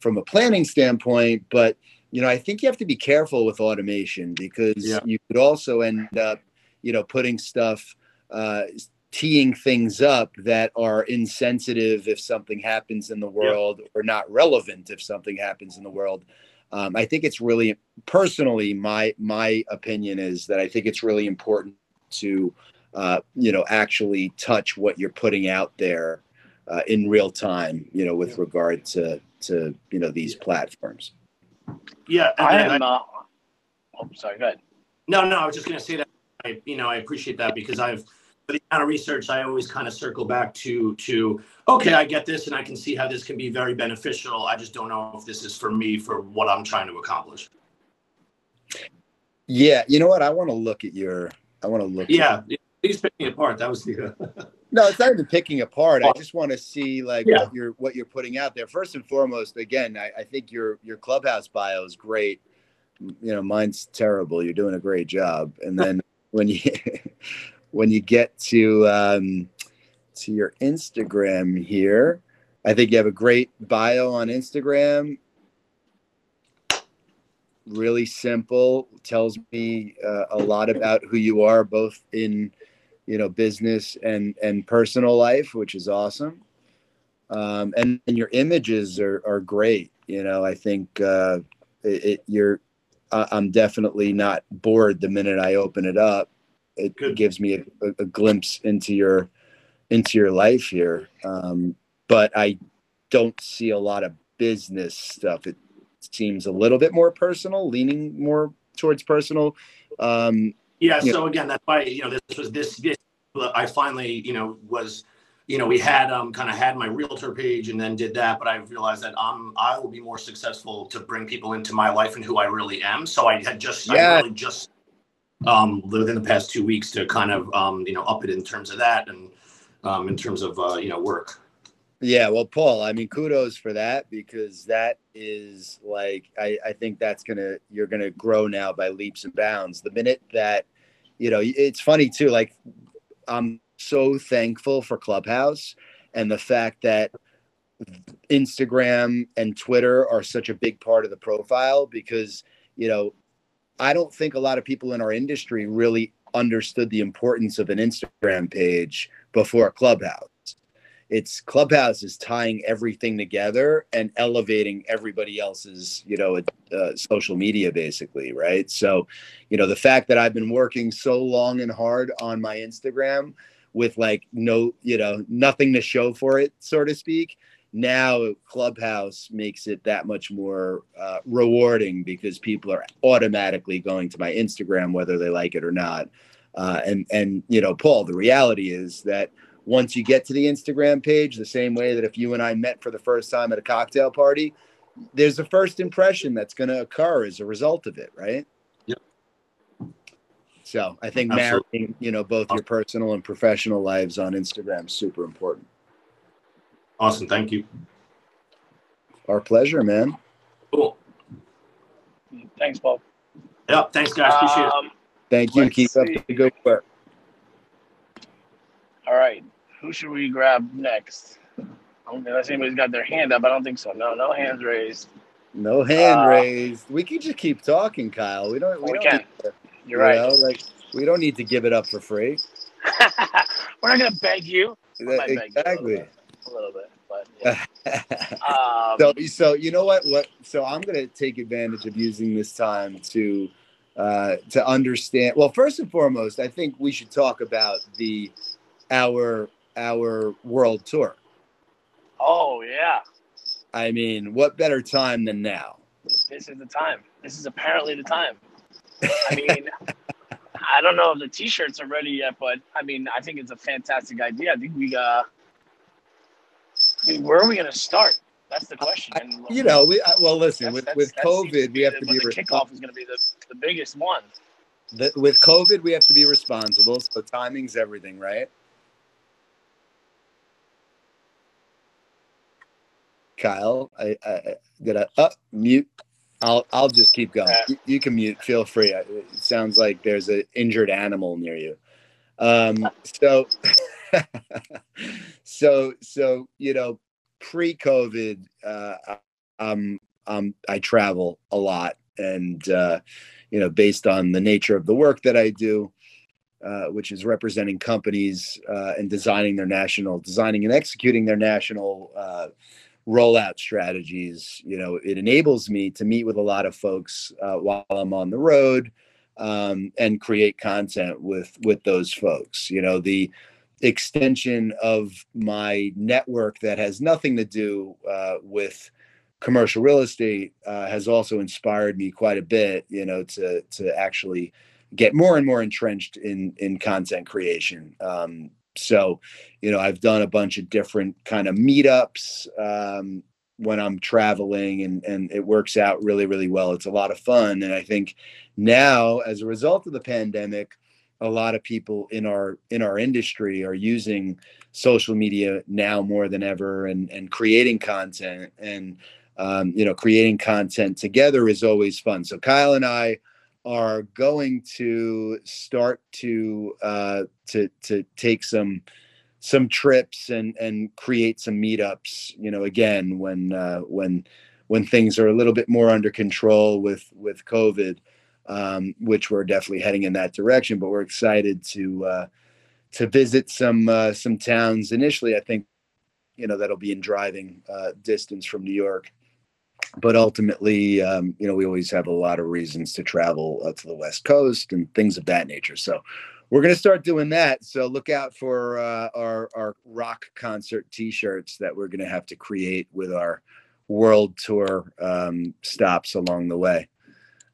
from a planning standpoint. But you know I think you have to be careful with automation because Yeah. you could also end up you know putting stuff uh teeing things up that are insensitive if something happens in the world or not relevant if something happens in the world. Um, I think it's really personally my my opinion is that I think it's really important to uh, you know actually touch what you're putting out there uh, in real time you know with regard to to you know these platforms yeah I then am. Uh, oh, sorry. Go ahead. No, no, I was just going to say that. I, you know, I appreciate that because I've, for the amount of research, I always kind of circle back to to okay, I get this, and I can see how this can be very beneficial. I just don't know if this is for me for what I'm trying to accomplish. yeah you know what i want to look at your i want to look at- Yeah, please pick me apart. That was the. no it's not even picking apart i just want to see like Yeah. what you're what you're putting out there first and foremost again I, I think your your clubhouse bio is great you know mine's terrible you're doing a great job and then when you when you get to um to your instagram here i think you have a great bio on instagram really simple tells me uh, a lot about who you are both in you know business and and personal life which is awesome. Um and, and your images are are great you know i think uh it, it you're I- i'm definitely not bored the minute i open it up. It Good. gives me a, a, a glimpse into your into your life here. Um but i don't see a lot of business stuff. It seems a little bit more personal leaning more towards personal. Um Yeah. Yeah. So again, that's why you know this was this. this I finally you know was you know we had um kind of had my realtor page and then did that, but I realized that I'm I will be more successful to bring people into my life and who I really am. So I had just Yeah. I really just um within the past two weeks to kind of um you know up it in terms of that and um in terms of uh you know work. Yeah, well, Paul, I mean, kudos for that because that is like I, I think that's gonna you're gonna grow now by leaps and bounds. The minute that you know, it's funny too. Like I'm so thankful for Clubhouse and the fact that Instagram and Twitter are such a big part of the profile because you know I don't think a lot of people in our industry really understood the importance of an Instagram page before Clubhouse it's clubhouse is tying everything together and elevating everybody else's you know uh, social media basically right so you know the fact that i've been working so long and hard on my instagram with like no, you know, nothing to show for it, so to speak. Now Clubhouse makes it that much more uh, rewarding because people are automatically going to my Instagram whether they like it or not. Uh, and and you know, Paul, the reality is that once you get to the Instagram page, the same way that if you and I met for the first time at a cocktail party, there's a first impression that's going to occur as a result of it, right? Yep. So I think Absolutely. marrying, you know, both your personal and professional lives on Instagram is super important. Awesome. Thank you. Our pleasure, man. Cool. Thanks, Bob. Yep. Thanks, guys. Appreciate it. Um, Thank you. Let's Keep up the good work. all right. Who should we grab next? I don't think unless anybody's got their hand up. I don't think so. No, no hands raised. No hand Uh, raised. We can just keep talking, Kyle. We don't. We, We don't can. Need to, You're you right. know, like we don't need to give it up for free. We're not gonna beg you. I might beg you a little Exactly. bit, a little bit, but yeah. um, so, so you know what? What? So I'm going to take advantage of using this time to uh, to understand. Well, first and foremost, I think we should talk about the our our world tour. oh yeah, I mean, what better time than now? this is the time. This is apparently the time. I mean, I don't know if the t-shirts are ready yet, but I mean, I think it's a fantastic idea. I think we uh, I mean, where are we gonna start? That's the question. And You know, we, well, listen, that's- with that's- with COVID, we have the- to be the kickoff is gonna be the, the biggest one. the, with COVID, we have to be responsible. So timing's everything, right? Kyle, I, I did I uh, mute? I'll I'll just keep going. You, you can mute. Feel free. It sounds like there's an injured animal near you. Um, so, so so you know, pre-COVID, uh, I- um, um, I travel a lot, and uh, you know, based on the nature of the work that I do, uh, which is representing companies uh, and designing their national, designing and executing their national uh, rollout strategies. You know, it enables me to meet with a lot of folks uh, while I'm on the road um, and create content with with those folks. You know, the extension of my network that has nothing to do uh, with commercial real estate uh, has also inspired me quite a bit you know to to actually get more and more entrenched in in content creation um, so you know i've done a bunch of different kind of meetups um, when i'm traveling and and it works out really really well. It's a lot of fun. And i think now as a result of the pandemic a lot of people in our in our industry are using social media now more than ever and and creating content. And um, you know creating content together is always fun. So kyle and i are going to start to uh, to to take some some trips and and create some meetups you know again when uh, when when things are a little bit more under control with with covid um, which we're definitely heading in that direction but we're excited to uh, to visit some uh, some towns initially i think you know that'll be in driving uh, distance from new york but ultimately, um, you know, we always have a lot of reasons to travel uh, to the West Coast and things of that nature. So we're going to start doing that. So look out for uh, our our rock concert T-shirts that we're going to have to create with our world tour um, stops along the way.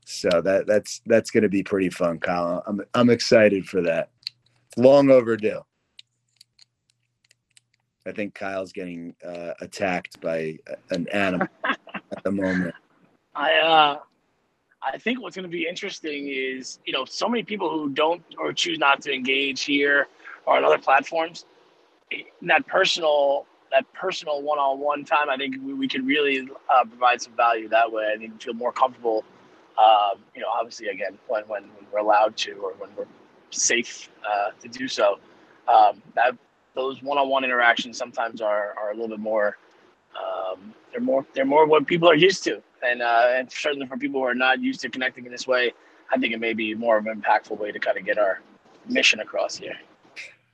So that that's that's going to be pretty fun, Kyle. I'm I'm excited for that. Long overdue. I think Kyle's getting uh, attacked by an animal at the moment. I uh, I think what's going to be interesting is you know so many people who don't or choose not to engage here or on other platforms. That personal that personal one on one time, I think we, we could really uh, provide some value that way. I think feel more comfortable. Um, you know, obviously, again, when, when when we're allowed to or when we're safe uh, to do so, um, that those one on one interactions sometimes are are a little bit more um, they're more they're more what people are used to, and uh, and certainly for people who are not used to connecting in this way, I think it may be more of an impactful way to kind of get our mission across here.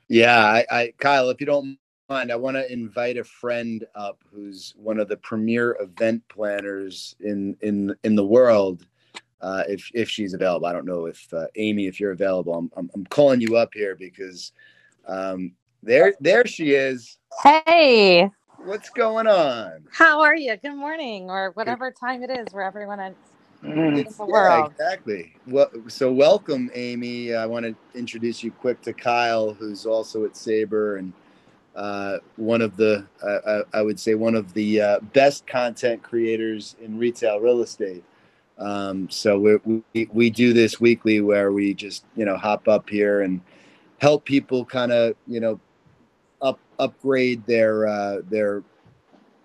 Yeah, I, I Kyle, if you don't mind, I want to invite a friend up who's one of the premier event planners in in in the world. Uh, if if she's available, I don't know if uh, Amy, if you're available, I'm, I'm I'm calling you up here because Um, there, there she is. Hey, What's going on? how are you? Good morning, or whatever time it is where everyone is Mm. in the world. exactly. Well, so welcome, Amy. I want to introduce you quick to Kyle, who's also at Sabre and uh, one of the, uh, I I would say, one of the uh, best content creators in retail real estate. Um, so we we do this weekly where we just you know hop up here and help people kind of you know upgrade their uh, their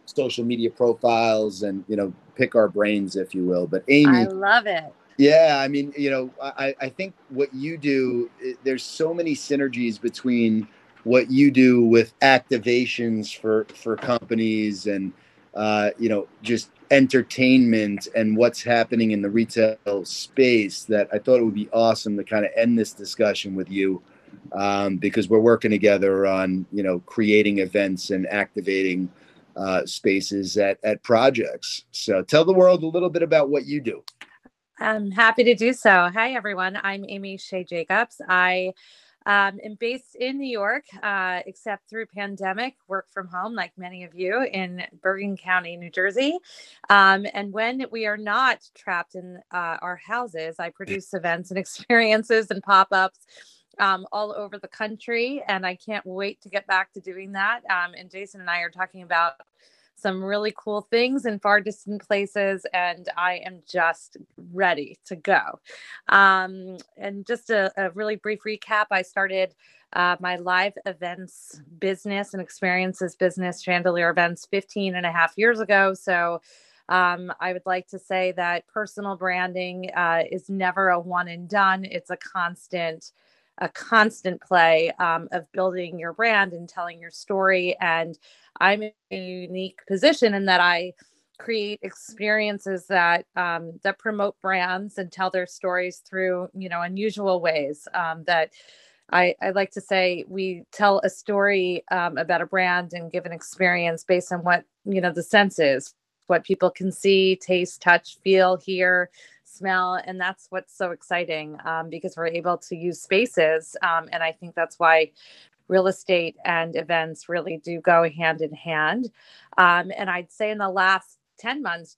social media profiles and you know pick our brains if you will but amy I love it. yeah, I mean, you know, I, I think what you do, there's so many synergies between what you do with activations for for companies and uh, you know just entertainment and what's happening in the retail space that I thought it would be awesome to kind of end this discussion with you um, because we're working together on you know creating events and activating uh, spaces at at projects. So tell the world a little bit about what you do. I'm happy to do so. Hi, everyone. I'm Amy Shea Jacobs. I um, am based in New York, uh, except through pandemic, work from home, like many of you, in Bergen County, New Jersey. Um, and when we are not trapped in uh, our houses, I produce events and experiences and pop ups. Um, all over the country, and I can't wait to get back to doing that. Um, and Jayson and I are talking about some really cool things in far distant places, and I am just ready to go. Um, and just a, a really brief recap I started uh, my live events business and experiences business, Chandelier Events, 15 and a half years ago. So um, I would like to say that personal branding uh, is never a one and done, it's a constant a constant play um, of building your brand and telling your story. And I'm in a unique position in that I create experiences that um, that promote brands and tell their stories through you know unusual ways um, that I, I like to say we tell a story um, about a brand and give an experience based on what you know the senses what people can see taste touch feel hear smell and that's what's so exciting um, because we're able to use spaces um, and i think that's why real estate and events really do go hand in hand. Um, and i'd say in the last 10 months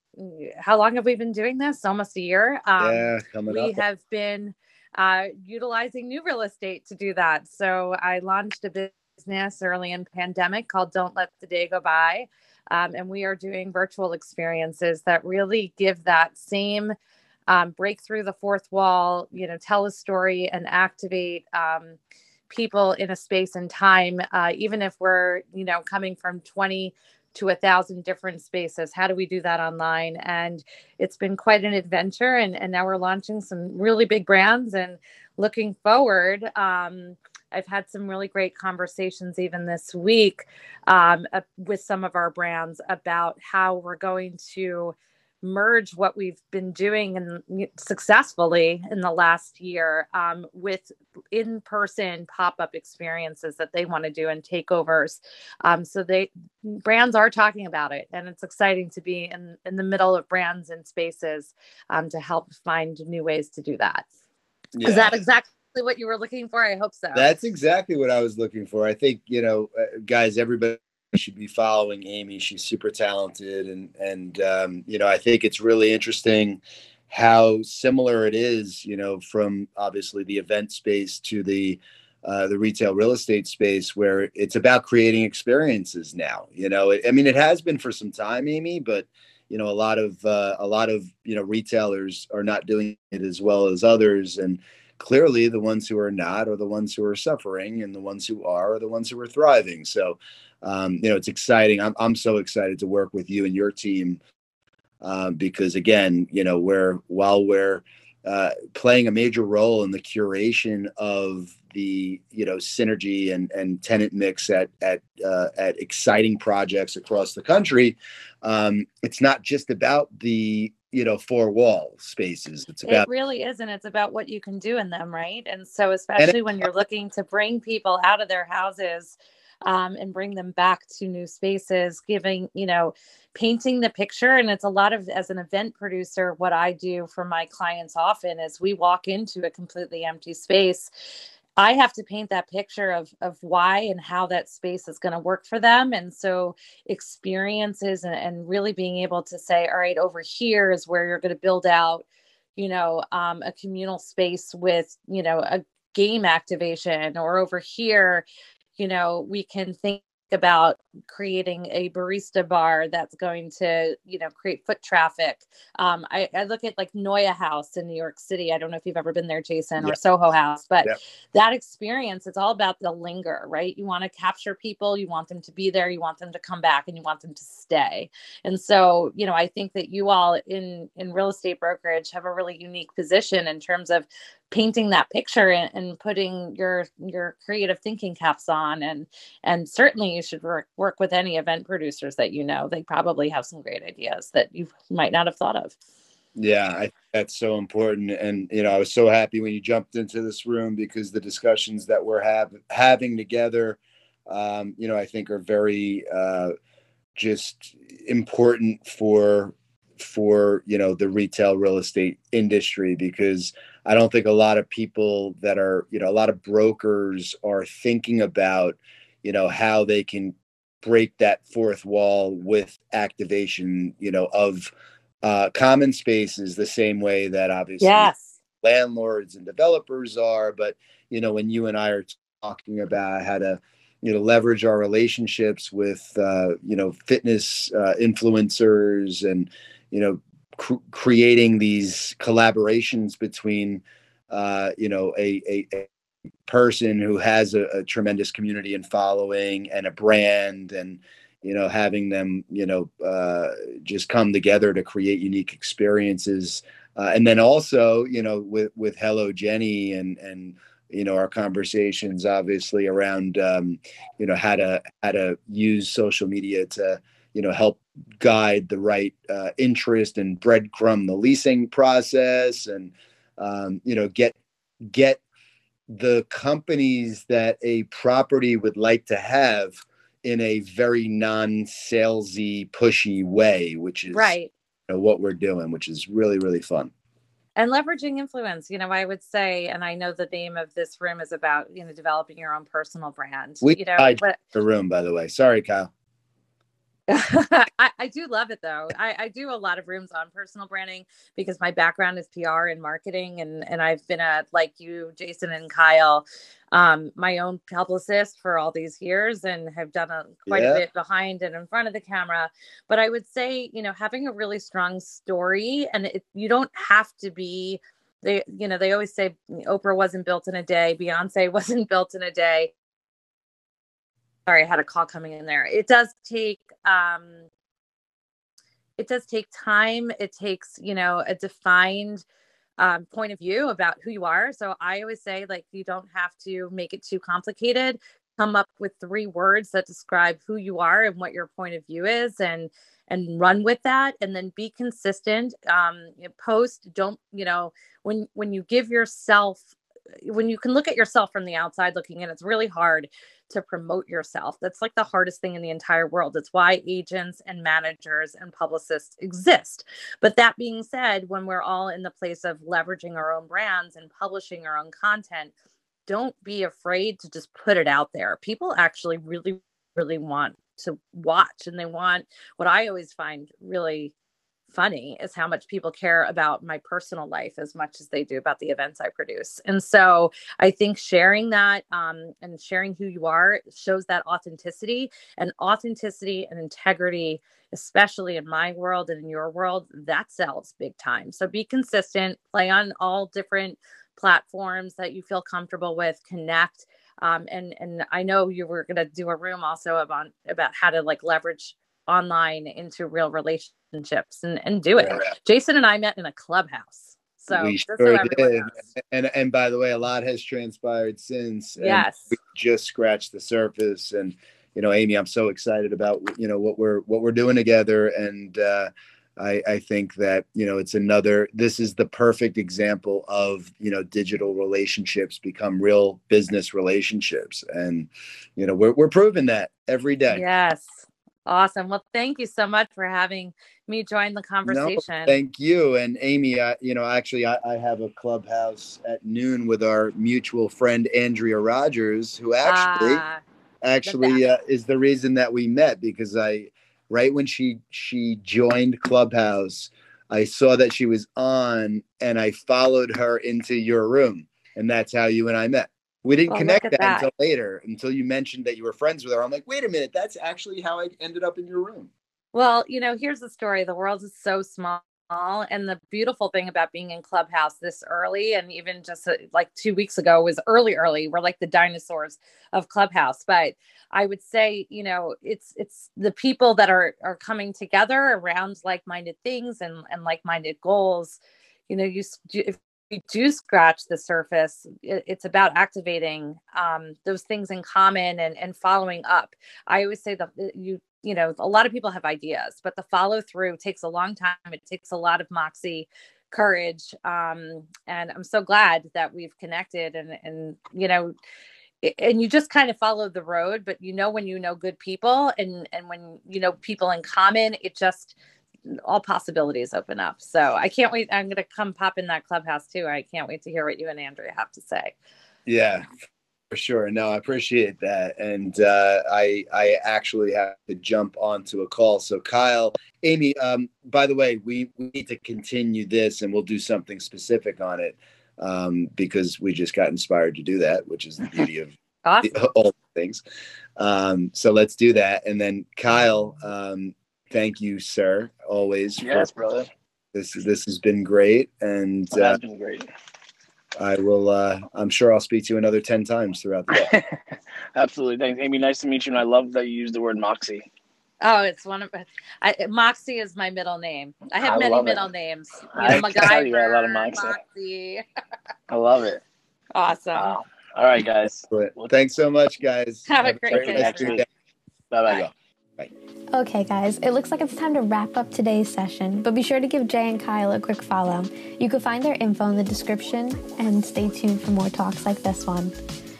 how long have we been doing this? Almost a year. Um, yeah, coming we up. have been uh, utilizing new real estate to do that. So i launched a business early in pandemic called don't let the day go by. Um, and we are doing virtual experiences that really give that same um, break through the fourth wall, you know, tell a story and activate um, people in a space and time, uh, even if we're, you know, coming from 20 to a thousand different spaces. How do we do that online? And it's been quite an adventure. And, and now we're launching some really big brands and looking forward. Um, I've had some really great conversations even this week um, uh, with some of our brands about how we're going to merge what we've been doing and successfully in the last year um, with in-person pop-up experiences that they want to do and takeovers. Um, so they brands are talking about it, and it's exciting to be in in the middle of brands and spaces um, to help find new ways to do that. Is Yeah. that exactly what you were looking for? I hope so. That's exactly what I was looking for. I think you know, uh, guys, everybody should be following Amy. She's super talented, and and um, you know, I think it's really interesting how similar it is. You know, from obviously the event space to the uh, the retail real estate space, where it's about creating experiences now. You know, it, I mean, it has been for some time, Amy, but you know, a lot of uh, a lot of you know retailers are not doing it as well as others, and clearly the ones who are not are the ones who are suffering and the ones who are are the ones who are thriving. So um, you know it's exciting. I'm, I'm so excited to work with you and your team um, because again you know we're while we're uh, playing a major role in the curation of the you know synergy and and tenant mix at at uh, at exciting projects across the country um, it's not just about the you know four wall spaces. It's about it really isn't it's about what you can do in them right? And so especially when you're looking to bring people out of their houses um, and bring them back to new spaces giving you know painting the picture. And it's a lot of as an event producer what i do for my clients often is we walk into a completely empty space I have to paint that picture of of why and how that space is going to work for them. And so experiences and, and, really being able to say, all right, over here is where you're going to build out, you know, um, a communal space with, you know, a game activation, or over here, you know, we can think about creating a barista bar that's going to you know create foot traffic. Um, I, I, look at like NeueHouse in new york city. I don't know if you've ever been there Jayson or soho house but that experience it's all about the linger right? You want to capture people you want them to be there you want them to come back and you want them to stay. And so you know i think that you all in in real estate brokerage have a really unique position in terms of painting that picture and, and, putting your your creative thinking caps on and and certainly you should work work with any event producers that you know. They probably have some great ideas that you might not have thought of. Yeah I, that's so important and you know i was so happy when you jumped into this room because the discussions that we're have, having together um, you know i think are very uh, just important for for you know the retail real estate industry because I don't think a lot of people that are, you know, a lot of brokers are thinking about, you know, how they can break that fourth wall with activation, you know, of uh, common spaces the same way that obviously yes. landlords and developers are. But, you know, when you and I are talking about how to, you know, leverage our relationships with, uh, you know, fitness uh, influencers and, you know, cr- creating these collaborations between uh, you know a, a, a, person who has a, a, tremendous community and following and a brand and you know having them you know uh, just come together to create unique experiences. Uh, and then also you know with with hello jenny and and you know our conversations obviously around um, you know how to how to use social media to you know help guide the right uh, interest and breadcrumb the leasing process and um, you know get get the companies that a property would like to have in a very non-salesy pushy way which is right. you know, what we're doing which is really really fun. And leveraging influence you know i would say and i know the name of this room is about you know developing your own personal brand we you know but, the room by the way. Sorry kyle I, I, do love it though. I, I, do a lot of rooms on personal branding because my background is PR and marketing, and and I've been a like you, Jayson and Kyle, um, my own publicist for all these years, and have done a quite yeah. a bit behind and in front of the camera. But I would say, you know, having a really strong story, and it, you don't have to be. They, you know, they always say Oprah wasn't built in a day, Beyonce wasn't built in a day sorry, I had a call coming in there. It does take um it does take time. It takes, you know, a defined um, point of view about who you are. So I always say, like, you don't have to make it too complicated. Come up with three words that describe who you are and what your point of view is, and and run with that. And then be consistent. Um, post. Don't you know when when you give yourself when you can look at yourself from the outside looking in, it's really hard to promote yourself. That's like the hardest thing in the entire world. It's why agents and managers and publicists exist. But that being said, when we're all in the place of leveraging our own brands and publishing our own content, don't be afraid to just put it out there. People actually really, really want to watch and they want what I always find really funny is how much people care about my personal life as much as they do about the events I produce. And so I think sharing that um, and sharing who you are shows that authenticity and authenticity and integrity, especially in my world and in your world, that sells big time. So be consistent, play on all different platforms that you feel comfortable with, connect. Um, and and I know you were going to do a room also about about how to like leverage online into real relationships and, and do it. Yeah. Jayson and I met in a clubhouse. So we sure did. And and by the way, a lot has transpired since. Yes. We just scratched the surface. And you know, Amy, I'm so excited about you know what we're what we're doing together. And uh I, I think that you know it's another this is the perfect example of you know digital relationships become real business relationships and you know we're, we're proving that every day yes Awesome. Well, thank you so much for having me join the conversation. No, thank you. And Amy, I, you know, actually, I, I, have a clubhouse at noon with our mutual friend Andrea Rogers, who actually, ah, actually uh, is the reason that we met because I, right when she she joined Clubhouse, I saw that she was on, and I followed her into your room, and that's how you and I met. We didn't well, connect that, that, until later, until you mentioned that you were friends with her. I'm like, wait a minute, that's actually how I ended up in your room. Well, you know, here's the story. The world is so small. And the beautiful thing about being in Clubhouse this early, and even just uh, like two weeks ago, was early, early. We're like the dinosaurs of Clubhouse. But I would say, you know, it's it's the people that are are coming together around like-minded things and and like-minded goals. You know, you if you do scratch the surface, it's about activating um, those things in common and, and following up. I always say that you, you know, a lot of people have ideas, but the follow through takes a long time. It takes a lot of moxie, courage. Um, and I'm so glad that we've connected and, and, you know, and you just kind of follow the road, but you know, when you know good people and, and when you know people in common, it just, all possibilities open up. So I can't wait. I'm going to come pop in that clubhouse too. I can't wait to hear what you and Andrea have to say. Yeah, for sure. No, I appreciate that. And uh, I I actually have to jump onto a call. So Kyle, Amy, um, by the way, we, we need to continue this and we'll do something specific on it um, because we just got inspired to do that, which is the beauty of awesome. all things. Um, so let's do that. And then Kyle, um, thank you, sir. Always. Yes, for, brother. This this has been great, and oh, uh, been great. I will. Uh, I'm sure I'll speak to you another ten times throughout the day. Absolutely, thanks, Amy. Nice to meet you, and I love that you use the word moxie. Oh, it's one of I, Moxie is my middle name. I have I many middle it. names. You know, MacGyver, you a lot of Moxie. Moxie. I love it. Awesome. Wow. All right, guys. Well, Thanks so much, guys. Have, have a great, great day. Bye bye. Bye. Okay, guys, it looks like it's time to wrap up today's session, but be sure to give Jay and Kyle a quick follow. You can find their info in the description and stay tuned for more talks like this one.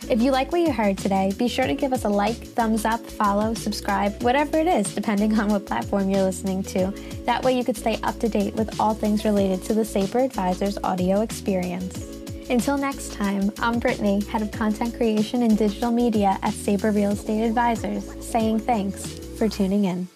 If you like what you heard today, be sure to give us a like, thumbs up, follow, subscribe, whatever it is, depending on what platform you're listening to. That way you could stay up to date with all things related to the Sabre Advisors audio experience. Until next time, I'm Brittany, Head of Content Creation and Digital Media at Sabre Real Estate Advisors, saying thanks for tuning in.